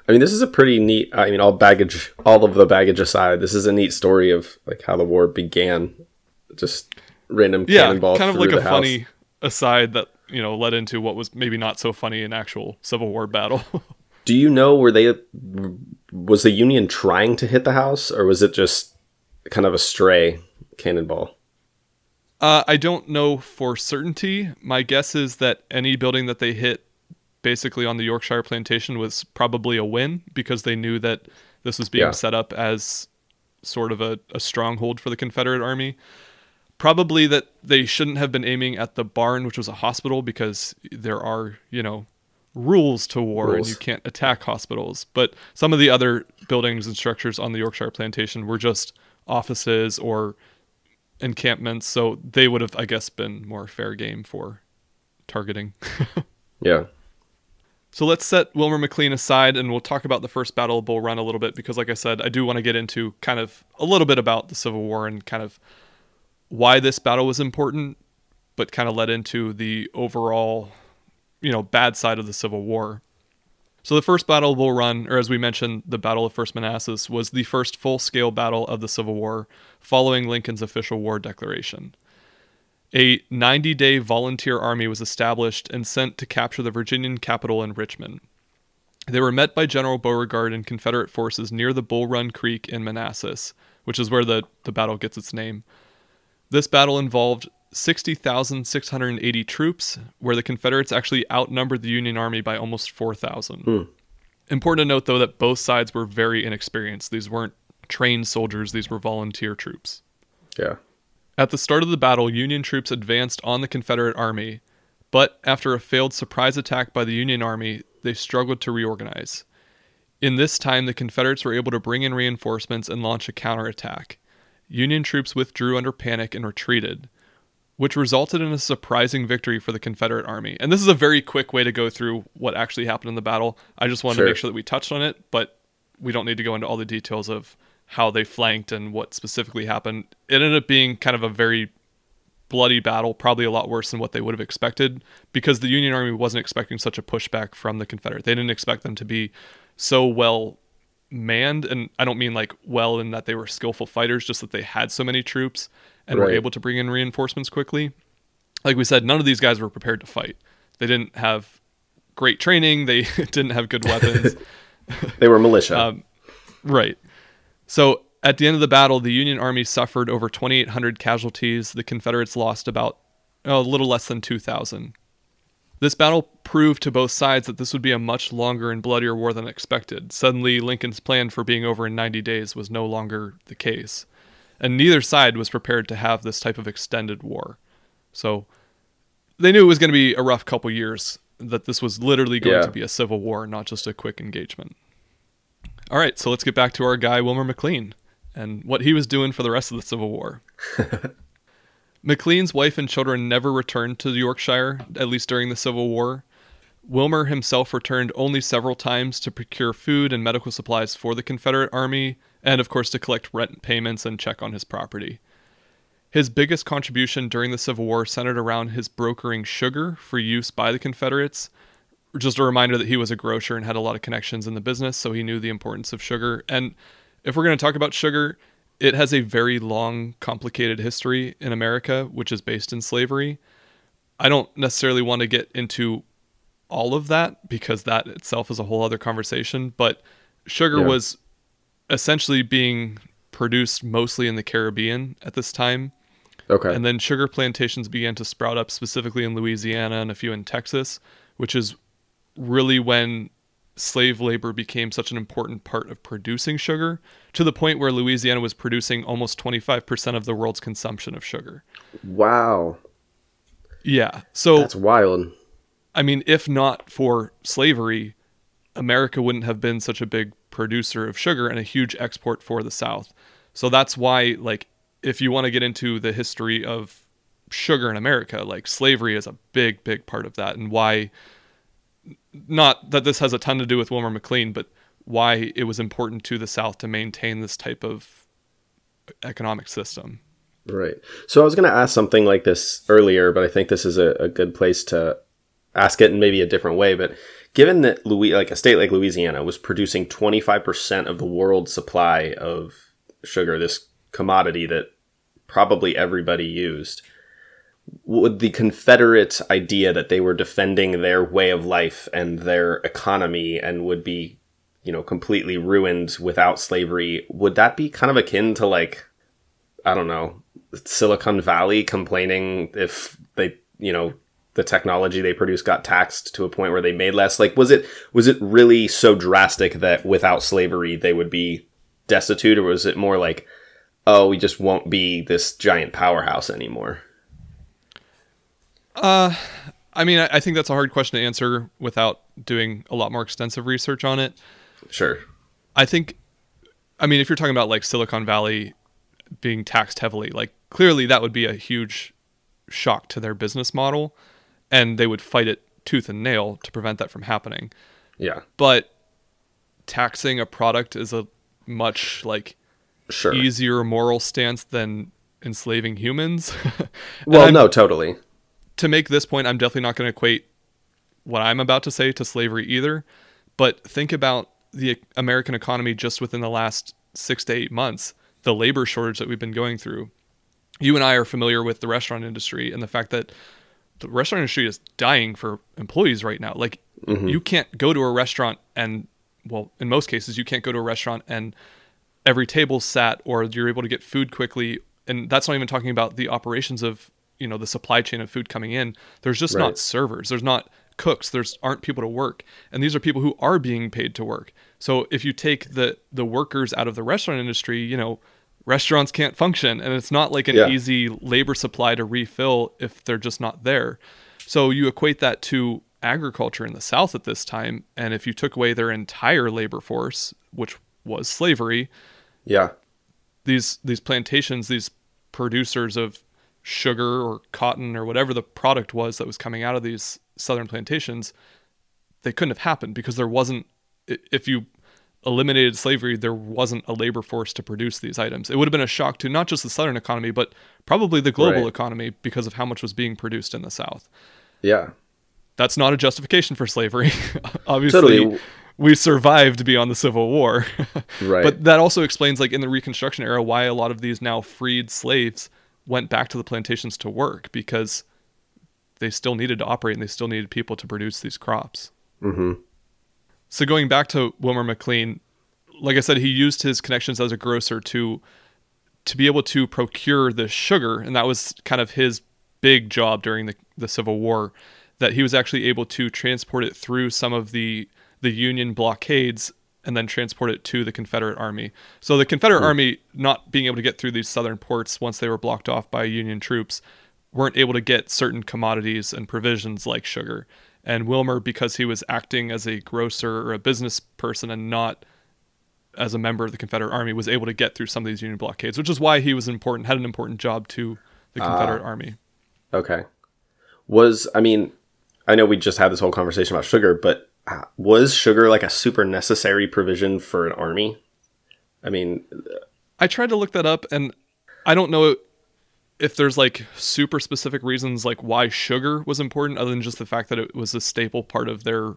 I mean, this is a pretty neat. I mean, all baggage, all of the baggage aside, this is a neat story of like how the war began. Just random Yeah, cannonball kind of like a house. funny aside that, you know, led into what was maybe not so funny an actual Civil War battle. Do you know were they was the Union trying to hit the house or was it just kind of a stray cannonball? Uh, I don't know for certainty. My guess is that any building that they hit basically on the Yorkshire plantation was probably a win because they knew that this was being Yeah. set up as sort of a, a stronghold for the Confederate Army. Probably that they shouldn't have been aiming at the barn, which was a hospital, because there are, you know, rules to war and you can't attack hospitals. But some of the other buildings and structures on the Yorkshire plantation were just offices or encampments, so they would have, I guess, been more fair game for targeting. Yeah. So let's set Wilmer McLean aside and we'll talk about the first Battle of Bull Run a little bit because, like I said, I do want to get into kind of a little bit about the Civil War and kind of why this battle was important, but kind of led into the overall, you know, bad side of the Civil War. So the first Battle of Bull Run, or as we mentioned, the Battle of First Manassas, was the first full-scale battle of the Civil War following Lincoln's official war declaration. A 90 day volunteer army was established and sent to capture the Virginian capital in Richmond. They were met by General Beauregard and Confederate forces near the Bull Run Creek in Manassas, which is where the, the battle gets its name. This battle involved 60,680 troops, where the Confederates actually outnumbered the Union Army by almost 4,000. Hmm. Important to note, though, that both sides were very inexperienced. These weren't trained soldiers, these were volunteer troops. Yeah. At the start of the battle, Union troops advanced on the Confederate Army, but after a failed surprise attack by the Union Army, they struggled to reorganize. In this time, the Confederates were able to bring in reinforcements and launch a counterattack. Union troops withdrew under panic and retreated, which resulted in a surprising victory for the Confederate Army. And this is a very quick way to go through what actually happened in the battle. I just wanted Sure. to make sure that we touched on it, but we don't need to go into all the details of how they flanked and what specifically happened. It ended up being kind of a very bloody battle, probably a lot worse than what they would have expected because the Union Army wasn't expecting such a pushback from the Confederate. They didn't expect them to be so well manned and I don't mean like well in that they were skillful fighters, just that they had so many troops and were able to bring in reinforcements quickly. Like we said, none of these guys were prepared to fight. They didn't have great training, they didn't have good weapons. They were militia. Um, Right. So at the end of the battle, the Union Army suffered over 2,800 casualties. The Confederates lost about oh, a little less than 2,000. This battle proved to both sides that this would be a much longer and bloodier war than expected. Suddenly, Lincoln's plan for being over in 90 days was no longer the case. And neither side was prepared to have this type of extended war. So they knew it was going to be a rough couple years, that this was literally going Yeah. to be a civil war, not just a quick engagement. All right, so let's get back to our guy Wilmer McLean and what he was doing for the rest of the Civil War. McLean's wife and children never returned to Yorkshire, at least during the Civil War. Wilmer himself returned only several times to procure food and medical supplies for the Confederate Army, and of course to collect rent payments and check on his property. His biggest contribution during the Civil War centered around his brokering sugar for use by the Confederates. Just a reminder that he was a grocer and had a lot of connections in the business, so he knew the importance of sugar. And if we're going to talk about sugar, it has a very long, complicated history in America, which is based in slavery. I don't necessarily want to get into all of that because that itself is a whole other conversation, but sugar Yeah. was essentially being produced mostly in the Caribbean at this time. okay. And then sugar plantations began to sprout up specifically in Louisiana and a few in Texas, which is really when slave labor became such an important part of producing sugar to the point where Louisiana was producing almost 25% of the world's consumption of sugar. wow. Yeah. So, That's wild. I mean, if not for slavery, America wouldn't have been such a big producer of sugar and a huge export for the South. So that's why, like, if you want to get into the history of sugar in America, like, slavery is a big, big part of that, and why, not that this has a ton to do with Wilmer McLean, but why it was important to the South to maintain this type of economic system. Right. So I was going to ask something like this earlier, but I think this is a, a good place to ask it in maybe a different way. But given that Louis, like a state like Louisiana, was producing 25% of the world's supply of sugar, this commodity that probably everybody used, would the Confederate idea that they were defending their way of life and their economy and would be, you know, completely ruined without slavery, would that be kind of akin to like, I don't know, Silicon Valley complaining if they, you know, the technology they produce got taxed to a point where they made less? Like, was it was it really so drastic that without slavery they would be destitute, or was it more like, oh, we just won't be this giant powerhouse anymore? Uh, I mean, I, I think that's a hard question to answer without doing a lot more extensive research on it. Sure. I think, I mean, if you're talking about like Silicon Valley being taxed heavily, like clearly that would be a huge shock to their business model, and they would fight it tooth and nail to prevent that from happening. Yeah. But taxing a product is a much like Sure. easier moral stance than enslaving humans. Well, I'm- no, totally. to make this point, I'm definitely not going to equate what I'm about to say to slavery either. But think about the American economy just within the last six to eight months, the labor shortage that we've been going through. You and I are familiar with the restaurant industry and the fact that the restaurant industry is dying for employees right now. Like, mm-hmm. you can't go to a restaurant and, well, in most cases, you can't go to a restaurant and every table's sat or you're able to get food quickly. And that's not even talking about the operations of you know the supply chain of food coming in. There's just Right. not servers. There's not cooks. There's aren't people to work. And these are people who are being paid to work. So if you take the the workers out of the restaurant industry you know restaurants can't function and it's not like an Yeah. easy labor supply to refill if they're just not there so you equate that to agriculture in the south at this time and if you took away their entire labor force which was slavery Yeah. these these plantations, these producers of sugar or cotton or whatever the product was that was coming out of these southern plantations, they couldn't have happened because there wasn't. If you eliminated slavery, there wasn't a labor force to produce these items. It would have been a shock to not just the southern economy, but probably the global Right. economy because of how much was being produced in the South. Yeah. That's not a justification for slavery. Obviously, Totally. we survived beyond the Civil War. Right. But that also explains, like in the Reconstruction era, why a lot of these now freed slaves went back to the plantations to work because they still needed to operate and they still needed people to produce these crops. Mm-hmm. So going back to Wilmer McLean, like I said, he used his connections as a grocer to to be able to procure the sugar, and that was kind of his big job during the, the Civil War. That he was actually able to transport it through some of the the Union blockades and then transport it to the Confederate Army. So the Confederate hmm. Army, not being able to get through these southern ports once they were blocked off by Union troops, weren't able to get certain commodities and provisions like sugar. And Wilmer, because he was acting as a grocer or a business person and not as a member of the Confederate Army, was able to get through some of these Union blockades, which is why he was important, had an important job to the Confederate Army. Okay. Was I mean, I know we just had this whole conversation about sugar, but uh, was sugar like a super necessary provision for an army? I mean, I tried to look that up, and I don't know if there's like super specific reasons like why sugar was important, other than just the fact that it was a staple part of their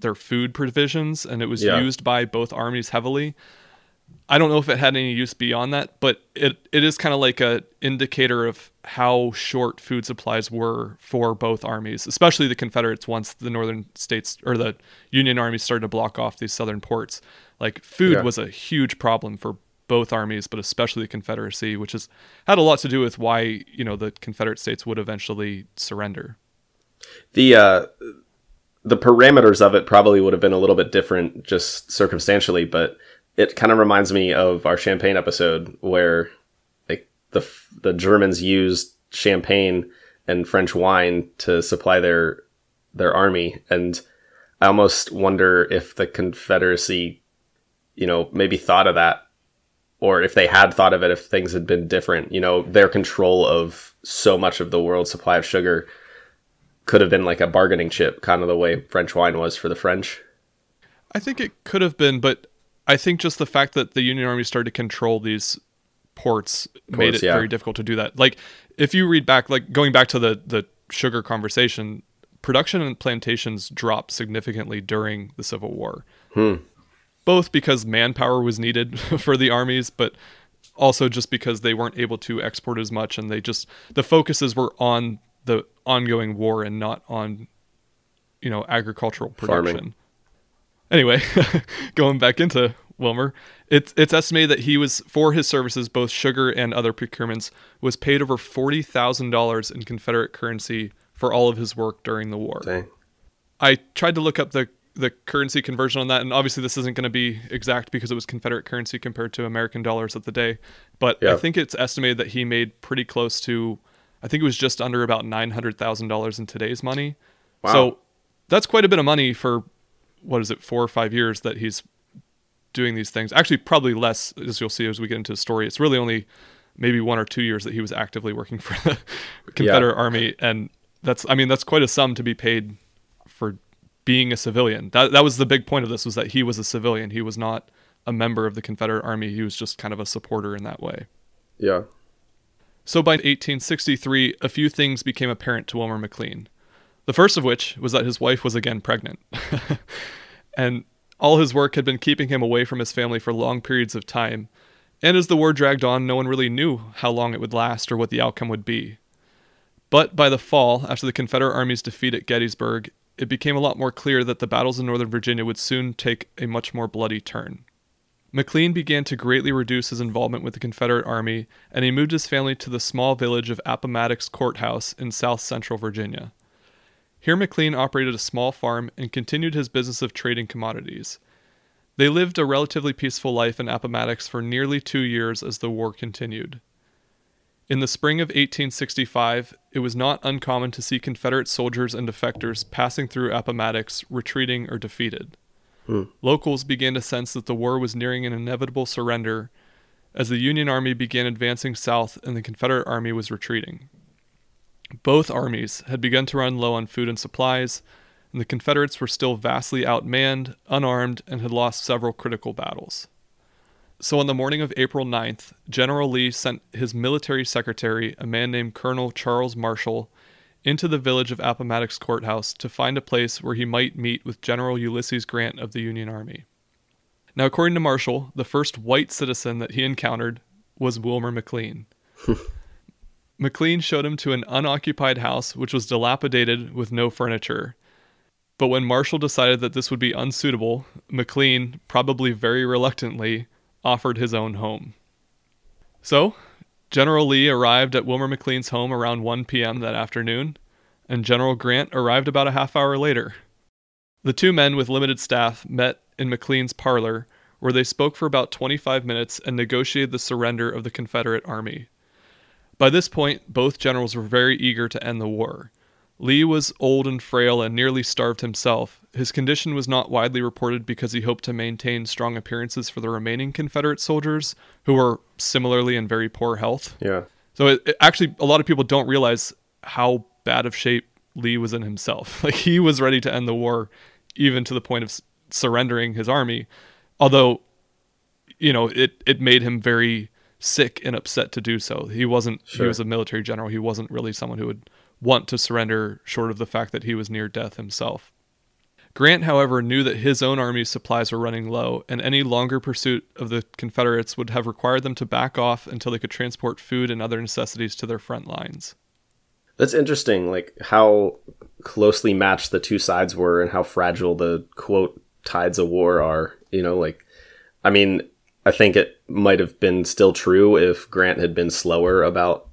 their food provisions, and it was Yeah. used by both armies heavily. I don't know if it had any use beyond that, but it, it is kind of like a indicator of how short food supplies were for both armies, especially the Confederates once the northern states or the Union army started to block off these southern ports. Like food Yeah. was a huge problem for both armies, but especially the Confederacy, which has had a lot to do with why, you know, the Confederate states would eventually surrender. the uh, the parameters of it probably would have been a little bit different just circumstantially, but it kind of reminds me of our champagne episode where like the the Germans used champagne and French wine to supply their their army, and I almost wonder if the Confederacy, you know, maybe thought of that, or if they had thought of it, if things had been different. You know, their control of so much of the world's supply of sugar could have been like a bargaining chip, kind of the way French wine was for the French. I think it could have been, but I think just the fact that the Union Army started to control these ports, made it yeah. very difficult to do that. Like if you read back, like going back to the the sugar conversation, production and plantations dropped significantly during the Civil War. Hmm. Both because manpower was needed for the armies, but also just because they weren't able to export as much and they just the focuses were on the ongoing war and not on you know agricultural production. Farming. Anyway, going back into Wilmer, it's it's estimated that he was for his services, both sugar and other procurements, was paid over forty thousand dollars in Confederate currency for all of his work during the war. Dang. I tried to look up the the currency conversion on that, and obviously this isn't going to be exact because it was Confederate currency compared to American dollars at the day. But I think it's estimated that he made pretty close to, I think it was just under about nine hundred thousand dollars in today's money. Wow. So that's quite a bit of money for what is it, four or five years that he's doing these things. Actually, probably less, as you'll see as we get into the story. It's really only maybe one or two years that he was actively working for the Confederate Army, and that's I mean that's quite a sum to be paid for being a civilian. That that was the big point of this was that he was a civilian. He was not a member of the Confederate Army. He was just kind of a supporter in that way. Yeah. So by 1863, a few things became apparent to Wilmer McLean. The first of which was that his wife was again pregnant. and all his work had been keeping him away from his family for long periods of time. And as the war dragged on, no one really knew how long it would last or what the outcome would be. But by the fall, after the Confederate Army's defeat at Gettysburg, it became a lot more clear that the battles in Northern Virginia would soon take a much more bloody turn. McLean began to greatly reduce his involvement with the Confederate Army, and he moved his family to the small village of Appomattox Courthouse in south central Virginia. Here, McLean operated a small farm and continued his business of trading commodities. They lived a relatively peaceful life in Appomattox for nearly two years as the war continued. In the spring of 1865, it was not uncommon to see Confederate soldiers and defectors passing through Appomattox, retreating or defeated. Hmm. Locals began to sense that the war was nearing an inevitable surrender as the Union Army began advancing south and the Confederate Army was retreating. Both armies had begun to run low on food and supplies, and the Confederates were still vastly outmanned, unarmed, and had lost several critical battles. So on the morning of April 9th, General Lee sent his military secretary, a man named Colonel Charles Marshall, into the village of Appomattox Courthouse to find a place where he might meet with General Ulysses Grant of the Union Army. Now, according to Marshall, the first white citizen that he encountered was Wilmer McLean. McLean showed him to an unoccupied house which was dilapidated with no furniture. But when Marshall decided that this would be unsuitable, McLean, probably very reluctantly, offered his own home. So, General Lee arrived at Wilmer McLean's home around 1 p.m. that afternoon, and General Grant arrived about a half hour later. The two men with limited staff met in McLean's parlor, where they spoke for about 25 minutes and negotiated the surrender of the Confederate Army. By this point, both generals were very eager to end the war. Lee was old and frail and nearly starved himself. His condition was not widely reported because he hoped to maintain strong appearances for the remaining Confederate soldiers, who were similarly in very poor health. Yeah. So it, it- actually, a lot of people don't realize how bad of shape Lee was in himself. Like he was ready to end the war, even to the point of s- surrendering his army. Although, you know, it it made him very sick and upset to do so. He wasn't. He was a military general. He wasn't really someone who would want to surrender, short of the fact that he was near death himself. Grant, however, knew that his own army's supplies were running low, and any longer pursuit of the Confederates would have required them to back off until they could transport food and other necessities to their front lines. That's interesting, like how closely matched the two sides were and how fragile the quote tides of war are. You know, like, I mean, I think it might have been still true if Grant had been slower about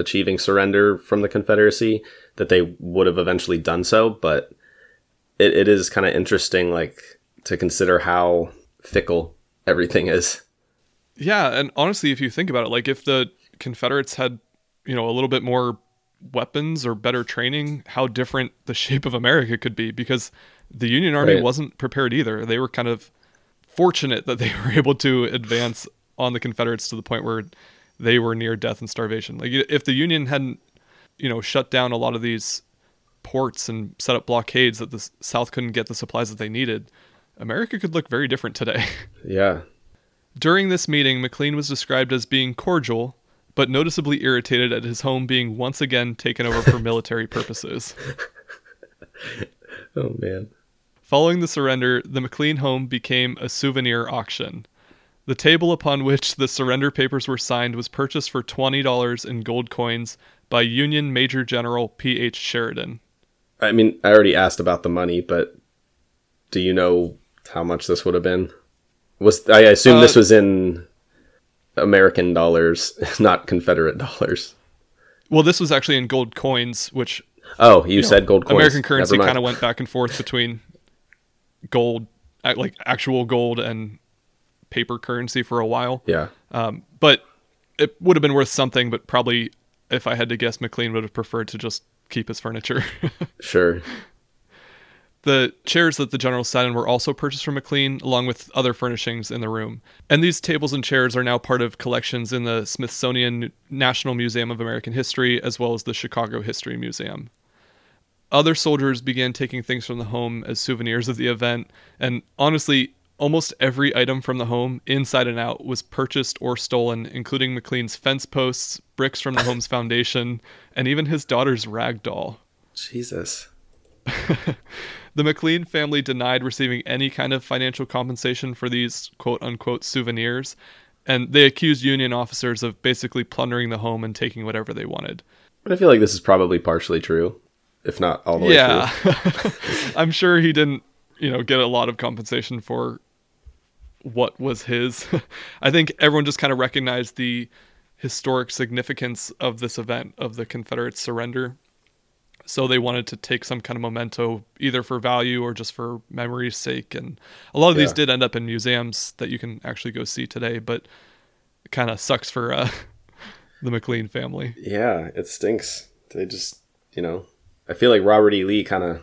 achieving surrender from the Confederacy, that they would have eventually done so. But it, it is kind of interesting, like, to consider how fickle everything is. Yeah, and honestly, if you think about it, like if the Confederates had, you know, a little bit more weapons or better training, how different the shape of America could be because the Union Army Right. wasn't prepared either. They were kind of fortunate that they were able to advance on the Confederates to the point where they were near death and starvation. Like if the Union hadn't, you know, shut down a lot of these ports and set up blockades that the South couldn't get the supplies that they needed, America could look very different today. Yeah. During this meeting, McLean was described as being cordial, but noticeably irritated at his home being once again taken over for military purposes. Oh, man. Following the surrender, the McLean home became a souvenir auction. The table upon which the surrender papers were signed was purchased for $20 in gold coins by Union Major General P.H. Sheridan. I mean, I already asked about the money, but do you know how much this would have been? Was I assume this Uh, was in American dollars, not Confederate dollars? Well, this was actually in gold coins, which Oh, you, said gold coins. American currency kind of went back and forth between gold, like actual gold and paper currency for a while. Yeah, Um, but it would have been worth something, but probably if I had to guess, McLean would have preferred to just keep his furniture. sure. the chairs that the general sat in were also purchased from McLean, along with other furnishings in the room. And these tables and chairs are now part of collections in the Smithsonian National Museum of American History, as well as the Chicago History Museum. Other soldiers began taking things from the home as souvenirs of the event, and honestly, almost every item from the home, inside and out, was purchased or stolen, including McLean's fence posts, bricks from the home's foundation, and even his daughter's rag doll. Jesus. The McLean family denied receiving any kind of financial compensation for these quote unquote souvenirs, and they accused Union officers of basically plundering the home and taking whatever they wanted. But I feel like this is probably partially true, if not all the way Yeah. I'm sure he didn't, you know, get a lot of compensation for what was his. I think everyone just kind of recognized the historic significance of this event of the Confederate surrender. So they wanted to take some kind of memento either for value or just for memory's sake and a lot of these did end up in museums that you can actually go see today, but it kind of sucks for uh the McLean family. Yeah, it stinks. They just, you know, I feel like Robert E. Lee kind of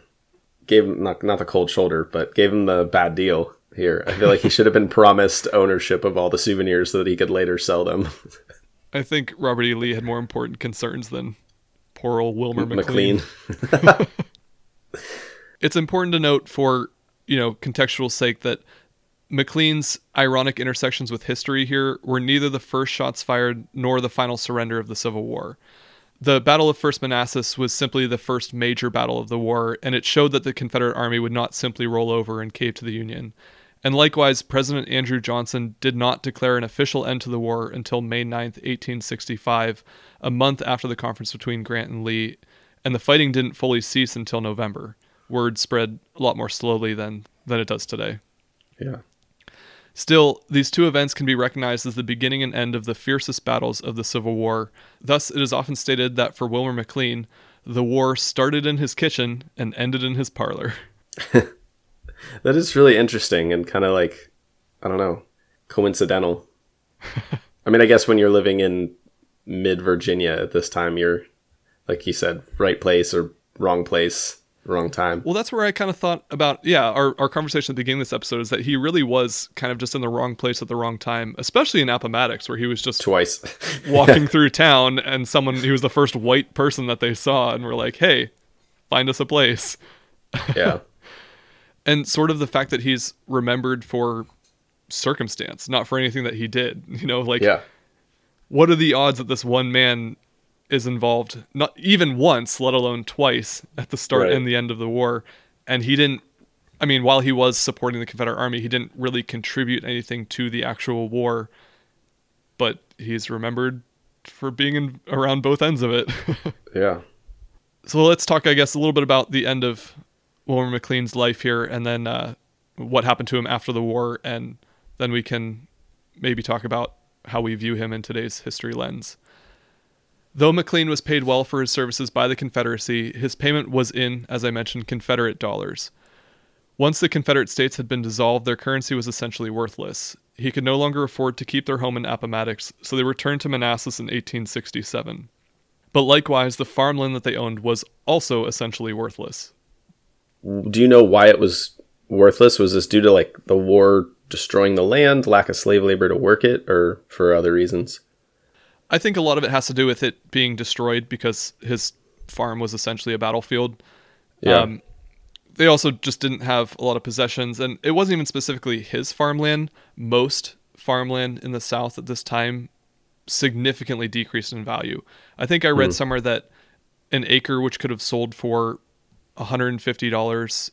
gave him not not the cold shoulder, but gave him the bad deal here. I feel like he should have been promised ownership of all the souvenirs so that he could later sell them. I think Robert E. Lee had more important concerns than poor old Wilmer McLean. McLean. It's important to note for, you know, contextual sake that McLean's ironic intersections with history here were neither the first shots fired nor the final surrender of the Civil War. The Battle of First Manassas was simply the first major battle of the war, and it showed that the Confederate Army would not simply roll over and cave to the Union. And likewise, President Andrew Johnson did not declare an official end to the war until May 9th, 1865, a month after the conference between Grant and Lee, and the fighting didn't fully cease until November. Word spread a lot more slowly than, than it does today. yeah. Still, these two events can be recognized as the beginning and end of the fiercest battles of the Civil War. Thus, it is often stated that for Wilmer McLean, the war started in his kitchen and ended in his parlor. That is really interesting and kind of like, I don't know, coincidental. I mean, I guess when you're living in mid Virginia at this time, you're, like you said, right place or wrong place, wrong time. Well, that's where I kind of thought about, yeah, our, our conversation at the beginning of this episode is that he really was kind of just in the wrong place at the wrong time, especially in Appomattox, where he was just Twice. walking through town and someone, he was the first white person that they saw and were like, hey, find us a place. yeah. And sort of the fact that he's remembered for circumstance, not for anything that he did. You know, like Yeah. what are the odds that this one man is involved not even once, let alone twice at the start Right. and the end of the war, and he didn't. I mean, while he was supporting the Confederate Army, he didn't really contribute anything to the actual war, but he's remembered for being in, around both ends of it. Yeah. So let's talk, I guess, a little bit about the end of Wilmer McLean's life here, and then uh, what happened to him after the war, and then we can maybe talk about how we view him in today's history lens. Though McLean was paid well for his services by the Confederacy, his payment was in, as I mentioned, Confederate dollars. Once the Confederate States had been dissolved, their currency was essentially worthless. He could no longer afford to keep their home in Appomattox, so they returned to Manassas in 1867. But likewise, the farmland that they owned was also essentially worthless. Do you know why it was worthless? Was this due to like the war destroying the land, lack of slave labor to work it, or for other reasons? I think a lot of it has to do with it being destroyed because his farm was essentially a battlefield. Yeah. Um, they also just didn't have a lot of possessions, and it wasn't even specifically his farmland. Most farmland in the South at this time significantly decreased in value. I think I read somewhere that an acre, which could have sold for $150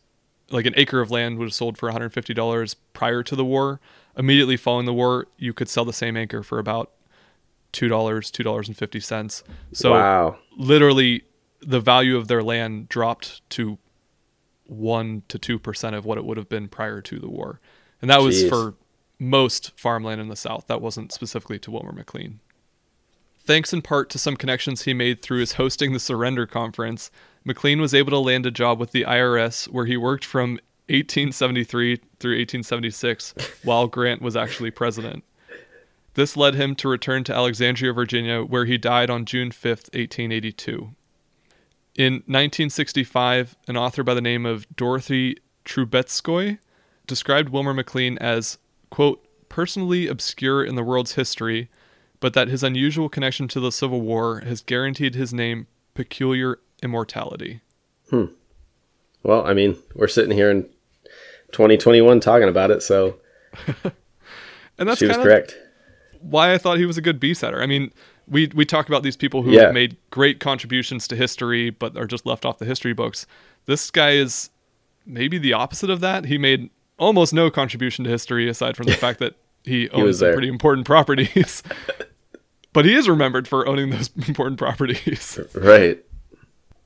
like an acre of land would have sold for $150 prior to the war. Immediately following the war, you could sell the same acre for about $2, $2.50. So wow. literally the value of their land dropped to 1 to 2% of what it would have been prior to the war. And that was for most farmland in the South. That wasn't specifically to Wilmer McLean. Thanks in part to some connections he made through his hosting the Surrender Conference, McLean was able to land a job with the IRS where he worked from 1873 through 1876 while Grant was actually president. This led him to return to Alexandria, Virginia, where he died on June 5th, 1882. In 1965, an author by the name of Dorothy Trubetskoy described Wilmer McLean as, quote, personally obscure in the world's history, but that his unusual connection to the Civil War has guaranteed his name peculiar immortality. Hmm. Well, I mean, we're sitting here in 2021 talking about it, so And that's she was correct. why I thought he was a good B-sider. I mean, we we talk about these people who Yeah. have made great contributions to history but are just left off the history books. This guy is maybe the opposite of that. He made almost no contribution to history aside from the fact that he owns was some pretty important properties. but he is remembered for owning those important properties. Right.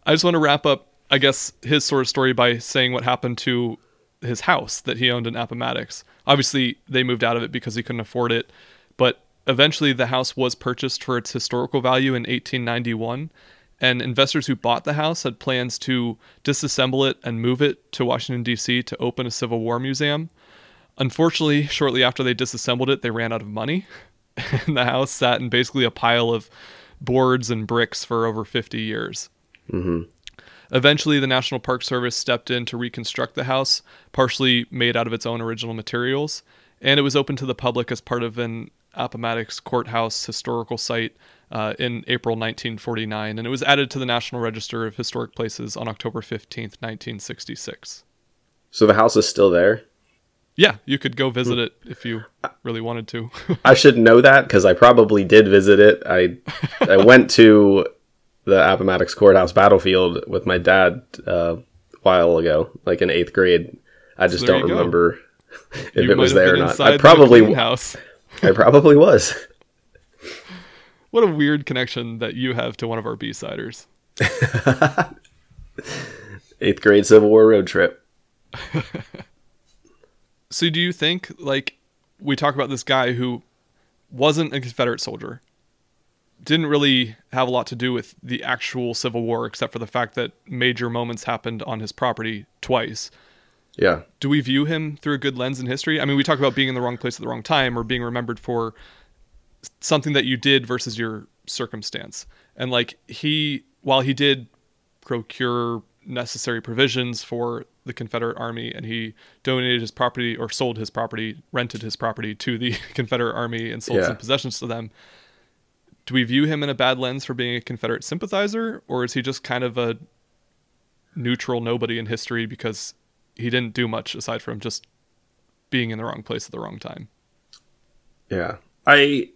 I just want to wrap up, I guess, his sort of story by saying what happened to his house that he owned in Appomattox. Obviously, they moved out of it because he couldn't afford it, but eventually the house was purchased for its historical value in 1891. And investors who bought the house had plans to disassemble it and move it to Washington, D.C. to open a Civil War museum. Unfortunately, shortly after they disassembled it, they ran out of money. and the house sat in basically a pile of boards and bricks for over 50 years. Eventually, the National Park Service stepped in to reconstruct the house, partially made out of its own original materials, and it was open to the public as part of an Appomattox Courthouse historical site uh, in April 1949, and it was added to the National Register of Historic Places on October 15th, 1966. So the house is still there. Yeah, you could go visit it if you really wanted to. I should know that because I probably did visit it. I I went to the Appomattox Courthouse battlefield with my dad uh, a while ago, like in eighth grade. I just there don't remember if you it was there or not. I probably house. I probably was. What a weird connection that you have to one of our B-siders. Eighth grade Civil War road trip. So do you think like we talk about this guy who wasn't a Confederate soldier, didn't really have a lot to do with the actual Civil War except for the fact that major moments happened on his property twice. Yeah. Do we view him through a good lens in history? I mean, we talk about being in the wrong place at the wrong time or being remembered for something that you did versus your circumstance. And like he while he did procure necessary provisions for the Confederate Army and he donated his property or sold his property, rented his property to the Confederate Army and sold Yeah. some possessions to them. Do we view him in a bad lens for being a Confederate sympathizer or is he just kind of a neutral nobody in history because he didn't do much aside from just being in the wrong place at the wrong time? Yeah. I,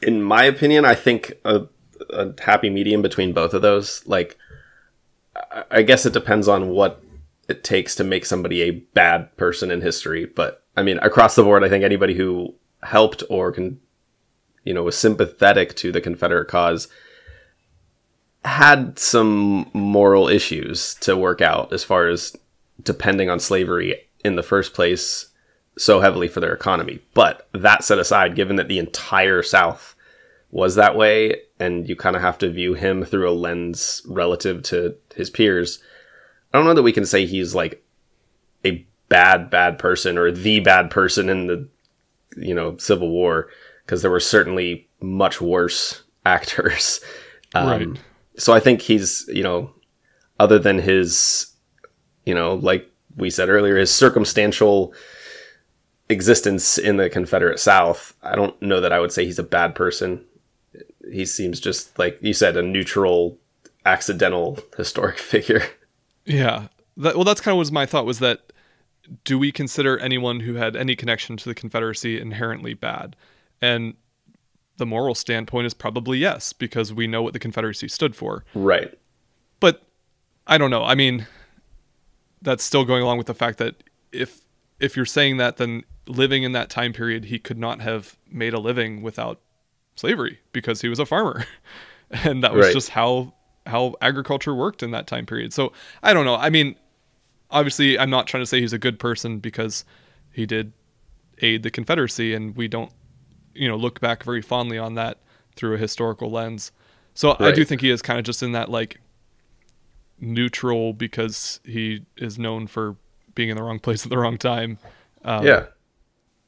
in my opinion, I think a, a happy medium between both of those. Like, I- guess it depends on what it takes to make somebody a bad person in history. But I mean, across the board, I think anybody who helped or can, you know, was sympathetic to the Confederate cause had some moral issues to work out as far as depending on slavery in the first place so heavily for their economy. But that set aside, given that the entire South was that way, and you kind of have to view him through a lens relative to his peers, I don't know that we can say he's like a bad, bad person or the bad person in the, you know, Civil War, because there were certainly much worse actors. Um, Right. So I think he's, you know, other than his, you know, like we said earlier, his circumstantial existence in the Confederate South, I don't know that I would say he's a bad person. He seems just like you said, a neutral, accidental historic figure. Yeah. That, well, that's kind of was my thought was that do we consider anyone who had any connection to the Confederacy inherently bad? And the moral standpoint is probably yes, because we know what the Confederacy stood for. Right. But I don't know. I mean, that's still going along with the fact that if if you're saying that, then living in that time period, he could not have made a living without slavery because he was a farmer, and that was Right. just how how agriculture worked in that time period. So I don't know. I mean, obviously, I'm not trying to say he's a good person because he did aid the Confederacy, and we don't, you know, look back very fondly on that through a historical lens. So I do think he is kind of just in that like neutral because he is known for being in the wrong place at the wrong time. Um, yeah.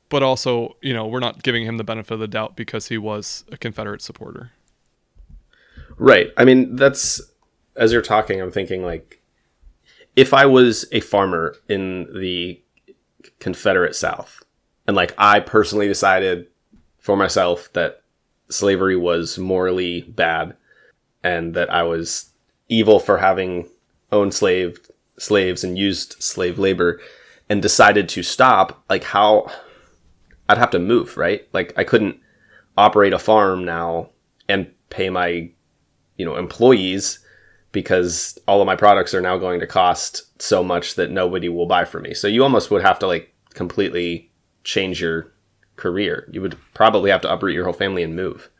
But also, you know, we're not giving him the benefit of the doubt because he was a Confederate supporter. Right. I mean, that's as you're talking, I'm thinking like if I was a farmer in the Confederate South and like I personally decided for myself that slavery was morally bad and that I was evil for having owned slave slaves and used slave labor and decided to stop, like how I'd have to move, right? Like I couldn't operate a farm now and pay my you know employees because all of my products are now going to cost so much that nobody will buy from me. So you almost would have to like completely change your career. You would probably have to uproot your whole family and move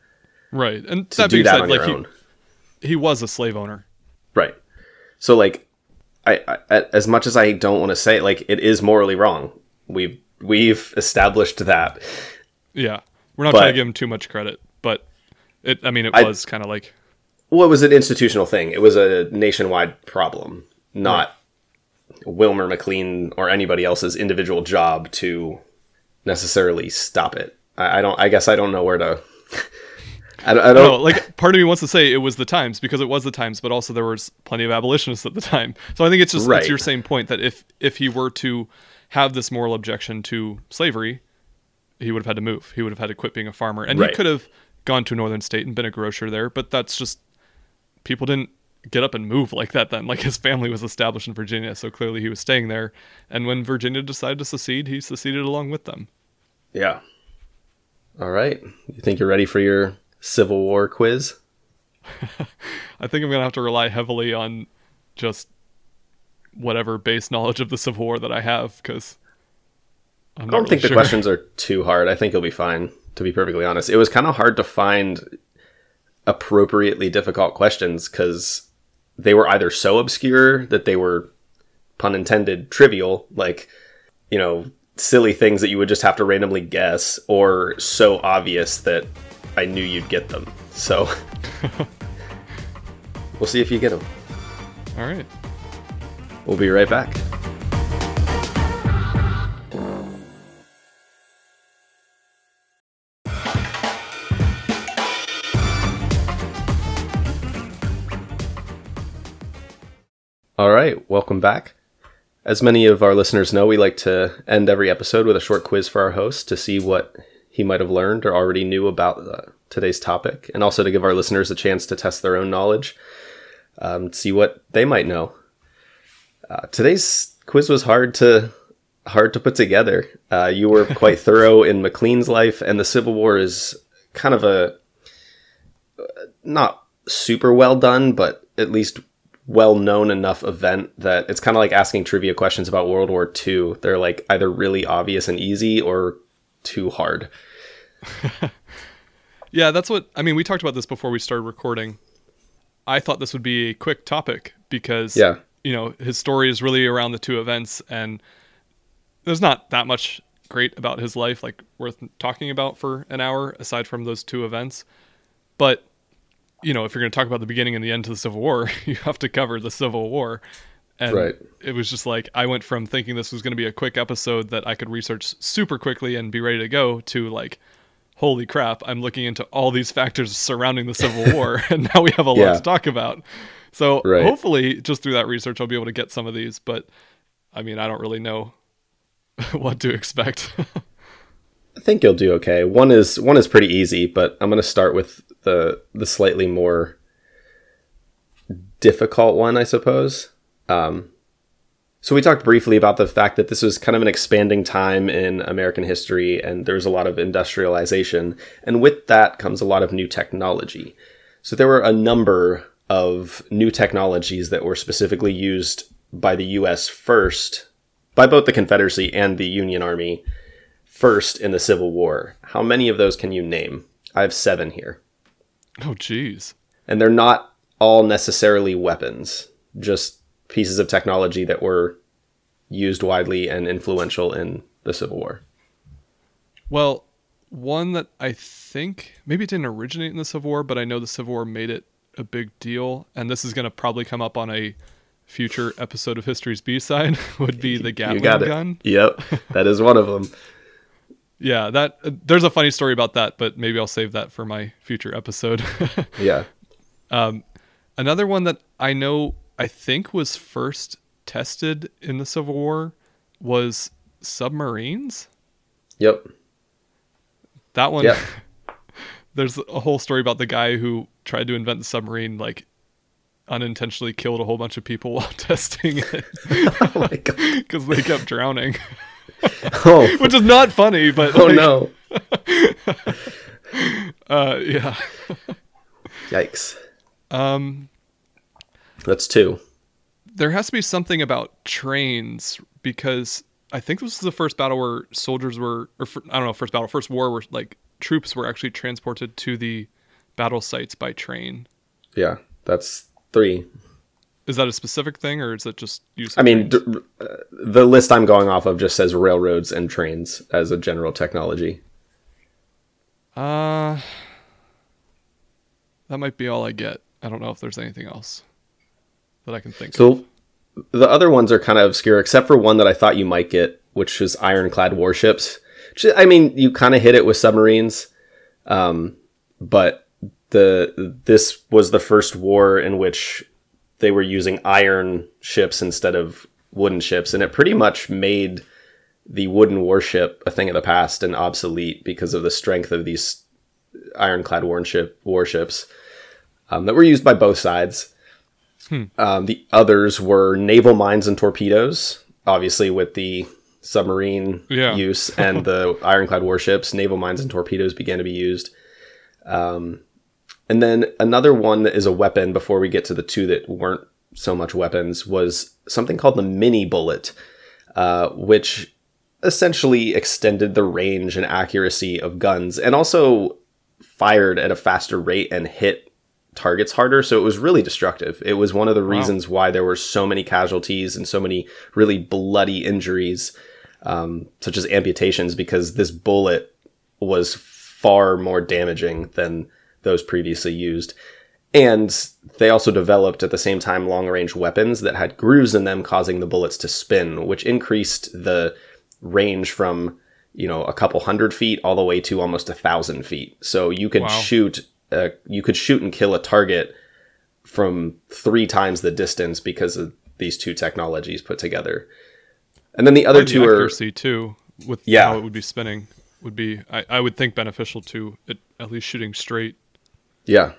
Right. And to that do being that said, on like your he, own. he was a slave owner. Right. So like I, I as much as I don't want to say it, like it is morally wrong. We've we've established that. Yeah. We're not But- trying to give him too much credit, but it I mean it I- was kind of like Well, it was an institutional thing. It was a nationwide problem, not Wilmer McLean or anybody else's individual job to necessarily stop it. I, I don't. I guess I don't know where to. I don't. I don't no, like part of me wants to say it was the times because it was the times, but also there was plenty of abolitionists at the time. So I think it's just Right. it's your same point that if if he were to have this moral objection to slavery, he would have had to move. He would have had to quit being a farmer, and Right. he could have gone to a northern state and been a grocer there. But that's just people didn't get up and move like that then. Like his family was established in Virginia, so clearly he was staying there. And when Virginia decided to secede, he seceded along with them. Yeah. All right. You think you're ready for your Civil War quiz? I think I'm gonna have to rely heavily on just whatever base knowledge of the Civil War that I have, because I don't think the questions are too hard. I think you'll be fine, to be perfectly honest. It was kind of hard to find appropriately difficult questions because they were either so obscure that they were, pun intended, trivial, like, you know, silly things that you would just have to randomly guess, or so obvious that I knew you'd get them. So we'll see if you get them. All right. We'll be right back. All right, welcome back. As many of our listeners know, we like to end every episode with a short quiz for our host to see what he might have learned or already knew about uh, today's topic, and also to give our listeners a chance to test their own knowledge, um, see what they might know. Uh, today's quiz was hard to hard to put together. Uh, you were quite thorough in McLean's life, and the Civil War is kind of a uh, not super well done, but at least well known enough event that it's kind of like asking trivia questions about World War II. They're like either really obvious and easy or too hard. Yeah, that's what I mean. We talked about this before we started recording. I thought this would be a quick topic because Yeah. you know his story is really around the two events, and there's not that much great about his life like worth talking about for an hour aside from those two events. But you know, if you're going to talk about the beginning and the end to the Civil War, you have to cover the Civil War. And Right. it was just like I went from thinking this was going to be a quick episode that I could research super quickly and be ready to go to like, holy crap, I'm looking into all these factors surrounding the Civil War, and now we have a lot to talk about. So Right. hopefully, just through that research, I'll be able to get some of these. But I mean, I don't really know what to expect. Think you'll do okay. One is one is pretty easy, but I'm going to start with the the slightly more difficult one, I suppose. Um, so we talked briefly about the fact that this was kind of an expanding time in American history, and there was a lot of industrialization, and with that comes a lot of new technology. So there were a number of new technologies that were specifically used by the U.S. first, by both the Confederacy and the Union Army first in the Civil War. How many of those can you name? I have seven here. Oh, jeez. And they're not all necessarily weapons, just pieces of technology that were used widely and influential in the Civil War. Well, one that I think maybe it didn't originate in the Civil War, but I know the Civil War made it a big deal, and this is going to probably come up on a future episode of History's B side. Would be the Gatling you got it. gun. Yep, that is one of them. Yeah, that uh, there's a funny story about that, but maybe I'll save that for my future episode. Yeah. Another one that I know I think was first tested in the Civil War was submarines. Yep. That one Yep. there's a whole story about the guy who tried to invent the submarine like unintentionally killed a whole bunch of people while testing it Oh because they kept drowning Oh. which is not funny but Oh like, no. uh yeah Yikes. um That's two. there has to be something about trains because i think this was the first battle where soldiers were or fir- i don't know first battle first war where like troops were actually transported to the battle sites by train Yeah. That's three. Is that a specific thing or is it just use I mean, d- uh, the list I'm going off of just says railroads and trains as a general technology. Uh, that might be all I get. I don't know if there's anything else that I can think of. So the other ones are kind of obscure, except for one that I thought you might get, which was ironclad warships. I mean, you kind of hit it with submarines, um, but the this was the first war in which they were using iron ships instead of wooden ships, and it pretty much made the wooden warship a thing of the past and obsolete because of the strength of these ironclad warship warships um, that were used by both sides. Um, the others were naval mines and torpedoes, obviously with the submarine Yeah. use and the ironclad warships. Naval mines and torpedoes began to be used. Um, and then another one that is a weapon before we get to the two that weren't so much weapons was something called the Minié bullet, uh, which essentially extended the range and accuracy of guns and also fired at a faster rate and hit targets harder. So it was really destructive. It was one of the reasons why there were so many casualties and so many really bloody injuries, um, such as amputations, because this bullet was far more damaging than those previously used. And they also developed at the same time long range weapons that had grooves in them, causing the bullets to spin, which increased the range from you know a couple hundred feet all the way to almost a thousand feet. So you could Wow. shoot, uh, you could shoot and kill a target from three times the distance because of these two technologies put together. And then the other the two are accuracy too, with Yeah. how it would be spinning, would be I, I would think beneficial to it at least shooting straight. Yeah.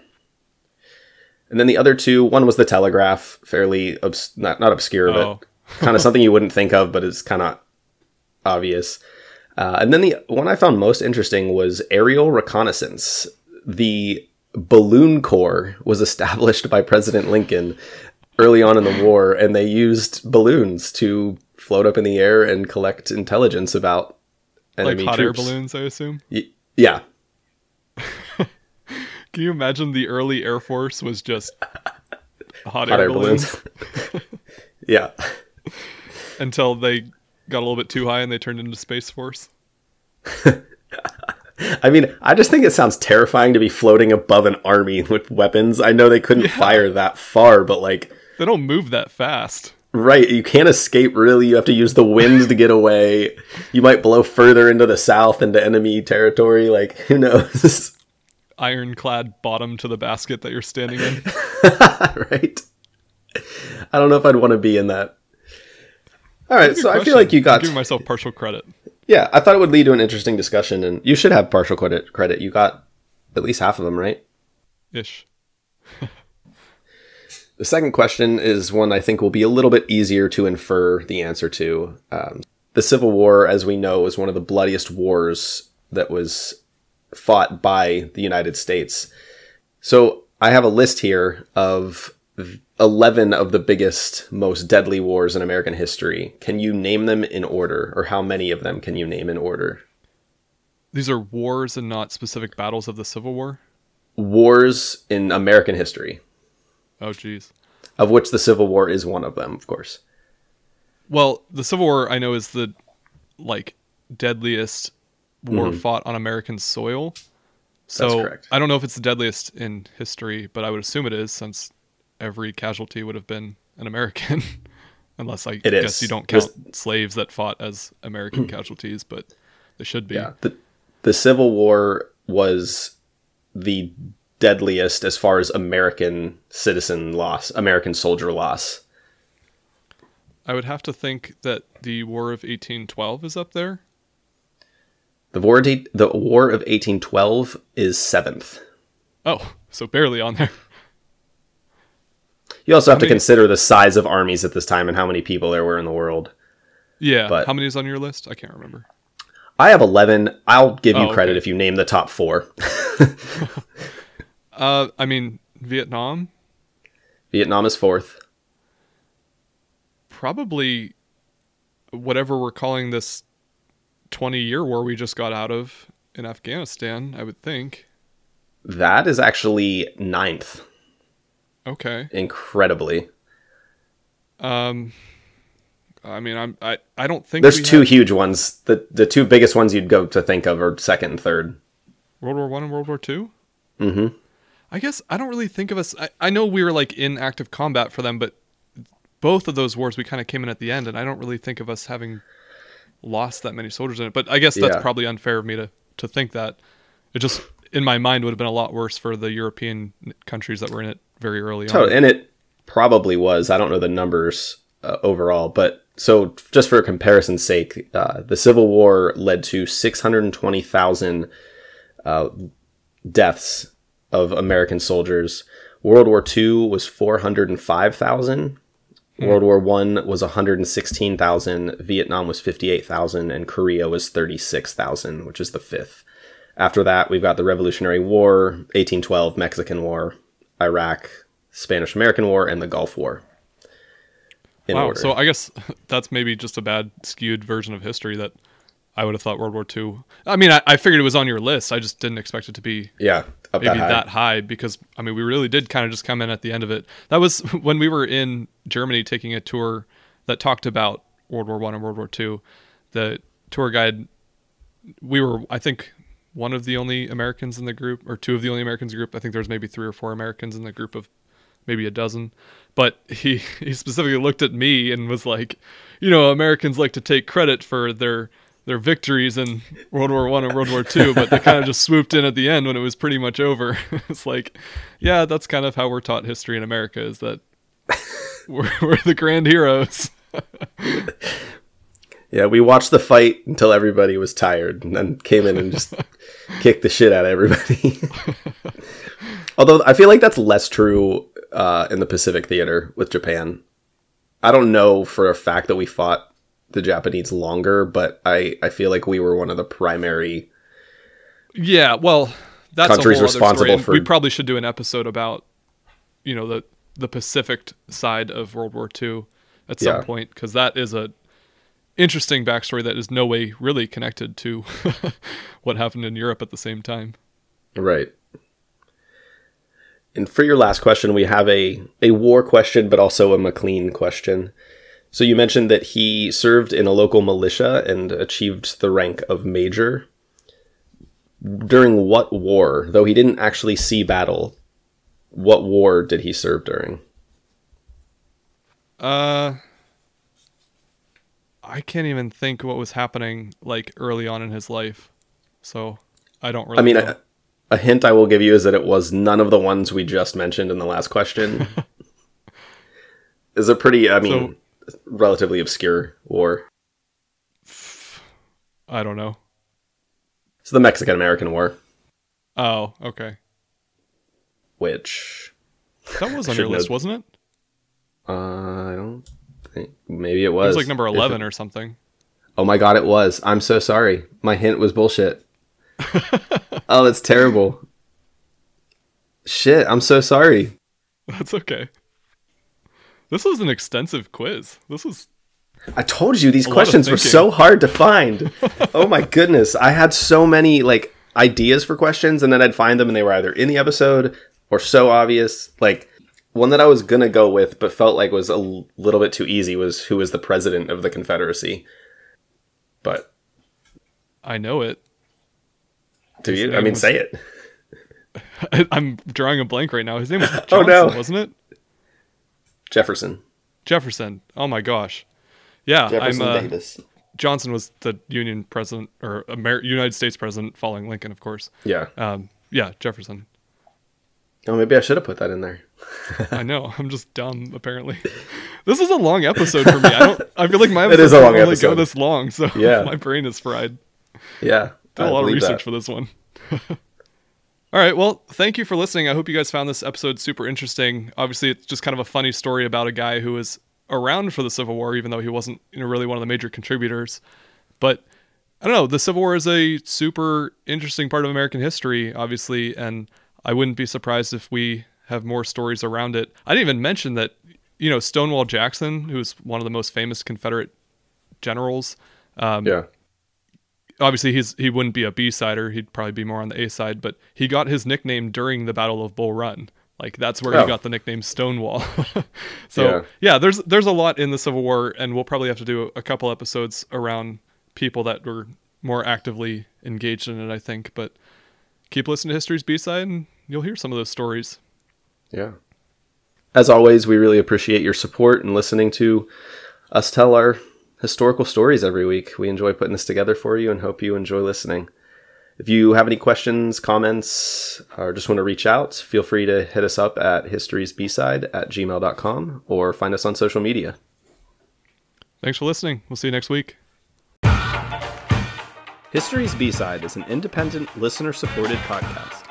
And then the other two, one was the telegraph, fairly obs- not not obscure, Oh. but kind of something you wouldn't think of, but it's kind of obvious. Uh, and then the one I found most interesting was aerial reconnaissance. The balloon corps was established by President Lincoln early on in the war, and they used balloons to float up in the air and collect intelligence about enemy like hot air balloons, I assume. Y- yeah, Can you imagine the early Air Force was just hot, hot air, air balloons, balloons. yeah. until they got a little bit too high and they turned into Space Force? I mean, I just think it sounds terrifying to be floating above an army with weapons. I know they couldn't fire that far, but like, They don't move that fast. right, you can't escape really. You have to use the wind to get away. You might blow further into the south into enemy territory. Like, who knows? Ironclad bottom to the basket that you're standing in. right? I don't know if I'd want to be in that. All right, so I feel like you I'm got. giving myself partial credit. Yeah, I thought it would lead to an interesting discussion, and you should have partial credit. Credit. You got at least half of them right. Ish. The second question is one I think will be a little bit easier to infer the answer to. Um, the Civil War, as we know, was one of the bloodiest wars that was fought by the United States. So I have a list here of 11 of the biggest, most deadly wars in American history. Can you name them in order, or how many of them can you name in order? These are wars and not specific battles of the Civil War. Wars in American history, Oh, geez. of which the Civil War is one of them, of course. Well, the Civil War I know is the like deadliest war fought on American soil. So Mm-hmm. correct. I don't know if it's the deadliest in history, but I would assume it is since every casualty would have been an American. Unless I It guess is. you don't There's- count slaves that fought as American casualties, but they should be. Yeah. The, the Civil War was the deadliest as far as American citizen loss, American soldier loss. I would have to think that the War of 1812 is up there. The War, of the War of 1812 is seventh. Oh, so barely on there. You also have to consider the size of armies at this time and how many people there were in the world. Yeah. But- How many is on your list? I can't remember. I have 11. I'll give you Oh, credit okay. if you name the top four. Uh, I mean Vietnam. Vietnam is fourth. probably whatever we're calling this 20 year war we just got out of in Afghanistan, I would think. That is actually ninth, Okay. incredibly. Um I mean, I'm I I don't think There's two had huge ones. The the two biggest ones you'd go to think of are second and third. World War 1 and World War 2? Mm-hmm. I guess I don't really think of us I, I know we were like in active combat for them, but both of those wars we kind of came in at the end and I don't really think of us having lost that many soldiers in it. But I guess that's Yeah. probably unfair of me to to think that. It just in my mind would have been a lot worse for the European countries that were in it very early So, on. and it probably was. I don't know the numbers uh, overall, but so just for comparison's sake, uh, the Civil War led to 620,000 uh, deaths of American soldiers. World War II was 405,000. Hmm. World War One was 116,000. Vietnam was 58,000, and Korea was 36,000, which is the fifth. After that, we've got the Revolutionary War, 1812 Mexican War, Iraq, Spanish American War, and the Gulf War. Wow. order. So I guess that's maybe just a bad skewed version of history that I would have thought World War II. I mean, I, I figured it was on your list. I just didn't expect it to be yeah, up maybe that high. that high because I mean we really did kind of just come in at the end of it. That was when we were in Germany taking a tour that talked about World War One and World War Two. The tour guide, we were I think one of the only Americans in the group, or two of the only Americans in the group. I think there was maybe three or four Americans in the group of maybe a dozen. But he he specifically looked at me and was like, you know, Americans like to take credit for their their victories in World War One and World War Two, but they kind of just swooped in at the end when it was pretty much over. it's like, yeah, that's kind of how we're taught history in America is that we're, we're the grand heroes. Yeah, we watched the fight until everybody was tired, and then came in and just kicked the shit out of everybody. Although I feel like that's less true uh, in the Pacific Theater with Japan. I don't know for a fact that we fought the Japanese longer, but I, I feel like we were one of the primary. Yeah, well, that's Countries a whole other responsible for- We probably should do an episode about, you know, the the Pacific side of World War II at some Yeah. point because that is a interesting backstory that is no way really connected to what happened in Europe at the same time. Right. And for your last question, we have a, a war question, but also a McLean question. So you mentioned that he served in a local militia and achieved the rank of major. During what war? Though he didn't actually see battle, what war did he serve during? Uh, I can't even think what was happening like early on in his life, so I don't really. I mean, a, a hint I will give you is that it was none of the ones we just mentioned in the last question. is a pretty, I mean, relatively obscure war. I don't know. It's the Mexican American War, Oh, okay. which That was on your list, know- wasn't it? uh, I don't think maybe it was. It was. like number eleven it- or something. oh my god, it was. I'm so sorry. My hint was bullshit. oh, that's terrible. Shit, I'm so sorry. That's okay. This was an extensive quiz. This was I told you these questions were so hard to find. oh my goodness. I had so many like ideas for questions and then I'd find them and they were either in the episode or so obvious. Like one that I was going to go with but felt like was a l- little bit too easy was who was the president of the Confederacy. But I know it. do His you? I mean was- say it. I, I'm drawing a blank right now. His name was Johnson, Oh, no. wasn't it? Jefferson. Jefferson. Oh my gosh. Yeah, Jefferson I'm uh, Davis. Johnson was the Union president or Amer- United States president following Lincoln, of course. Yeah. Um, yeah, Jefferson. Oh, maybe I should have put that in there. I know. I'm just dumb. Apparently, this is a long episode for me. I don't. I feel like my It episodes is a long only episode. go this long, so Yeah. my brain is fried. Yeah. Did a lot of research that. for this one. All right. Well, thank you for listening. I hope you guys found this episode super interesting. Obviously, it's just kind of a funny story about a guy who was around for the Civil War, even though he wasn't you know, really one of the major contributors. But I don't know. The Civil War is a super interesting part of American history, obviously, and I wouldn't be surprised if we have more stories around it. I didn't even mention that, you know, Stonewall Jackson, who's one of the most famous Confederate generals, um, Yeah. Obviously he's he wouldn't be a B sider. He'd probably be more on the A side. But he got his nickname during the Battle of Bull Run. Like that's where Oh. he got the nickname Stonewall. so Yeah. yeah. there's there's a lot in the Civil War, and we'll probably have to do a couple episodes around people that were more actively engaged in it. I think, but keep listening to History's B side, and you'll hear some of those stories. Yeah. As always, we really appreciate your support and listening to us tell our historical stories every week. We enjoy putting this together for you and hope you enjoy listening. If you have any questions, comments, or just want to reach out, feel free to hit us up at historysbside at gmail.com or find us on social media. Thanks for listening. We'll see you next week. History's B-Side is an independent, listener-supported podcast.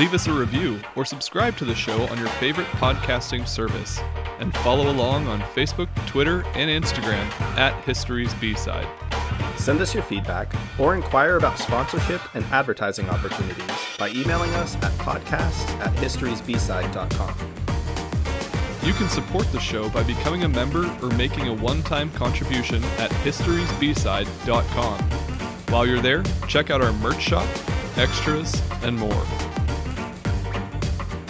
Leave us a review or subscribe to the show on your favorite podcasting service. And follow along on Facebook, Twitter, and Instagram at History's B-Side. Send us your feedback or inquire about sponsorship and advertising opportunities by emailing us at podcast at historysbside.com. You can support the show by becoming a member or making a one-time contribution at historysbside.com. While you're there, check out our merch shop, extras, and more.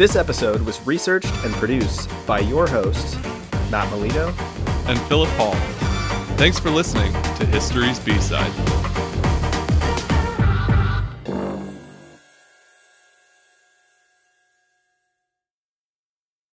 This episode was researched and produced by your hosts, Matt Melito And Philip Hall. Thanks for listening to History's B-Side.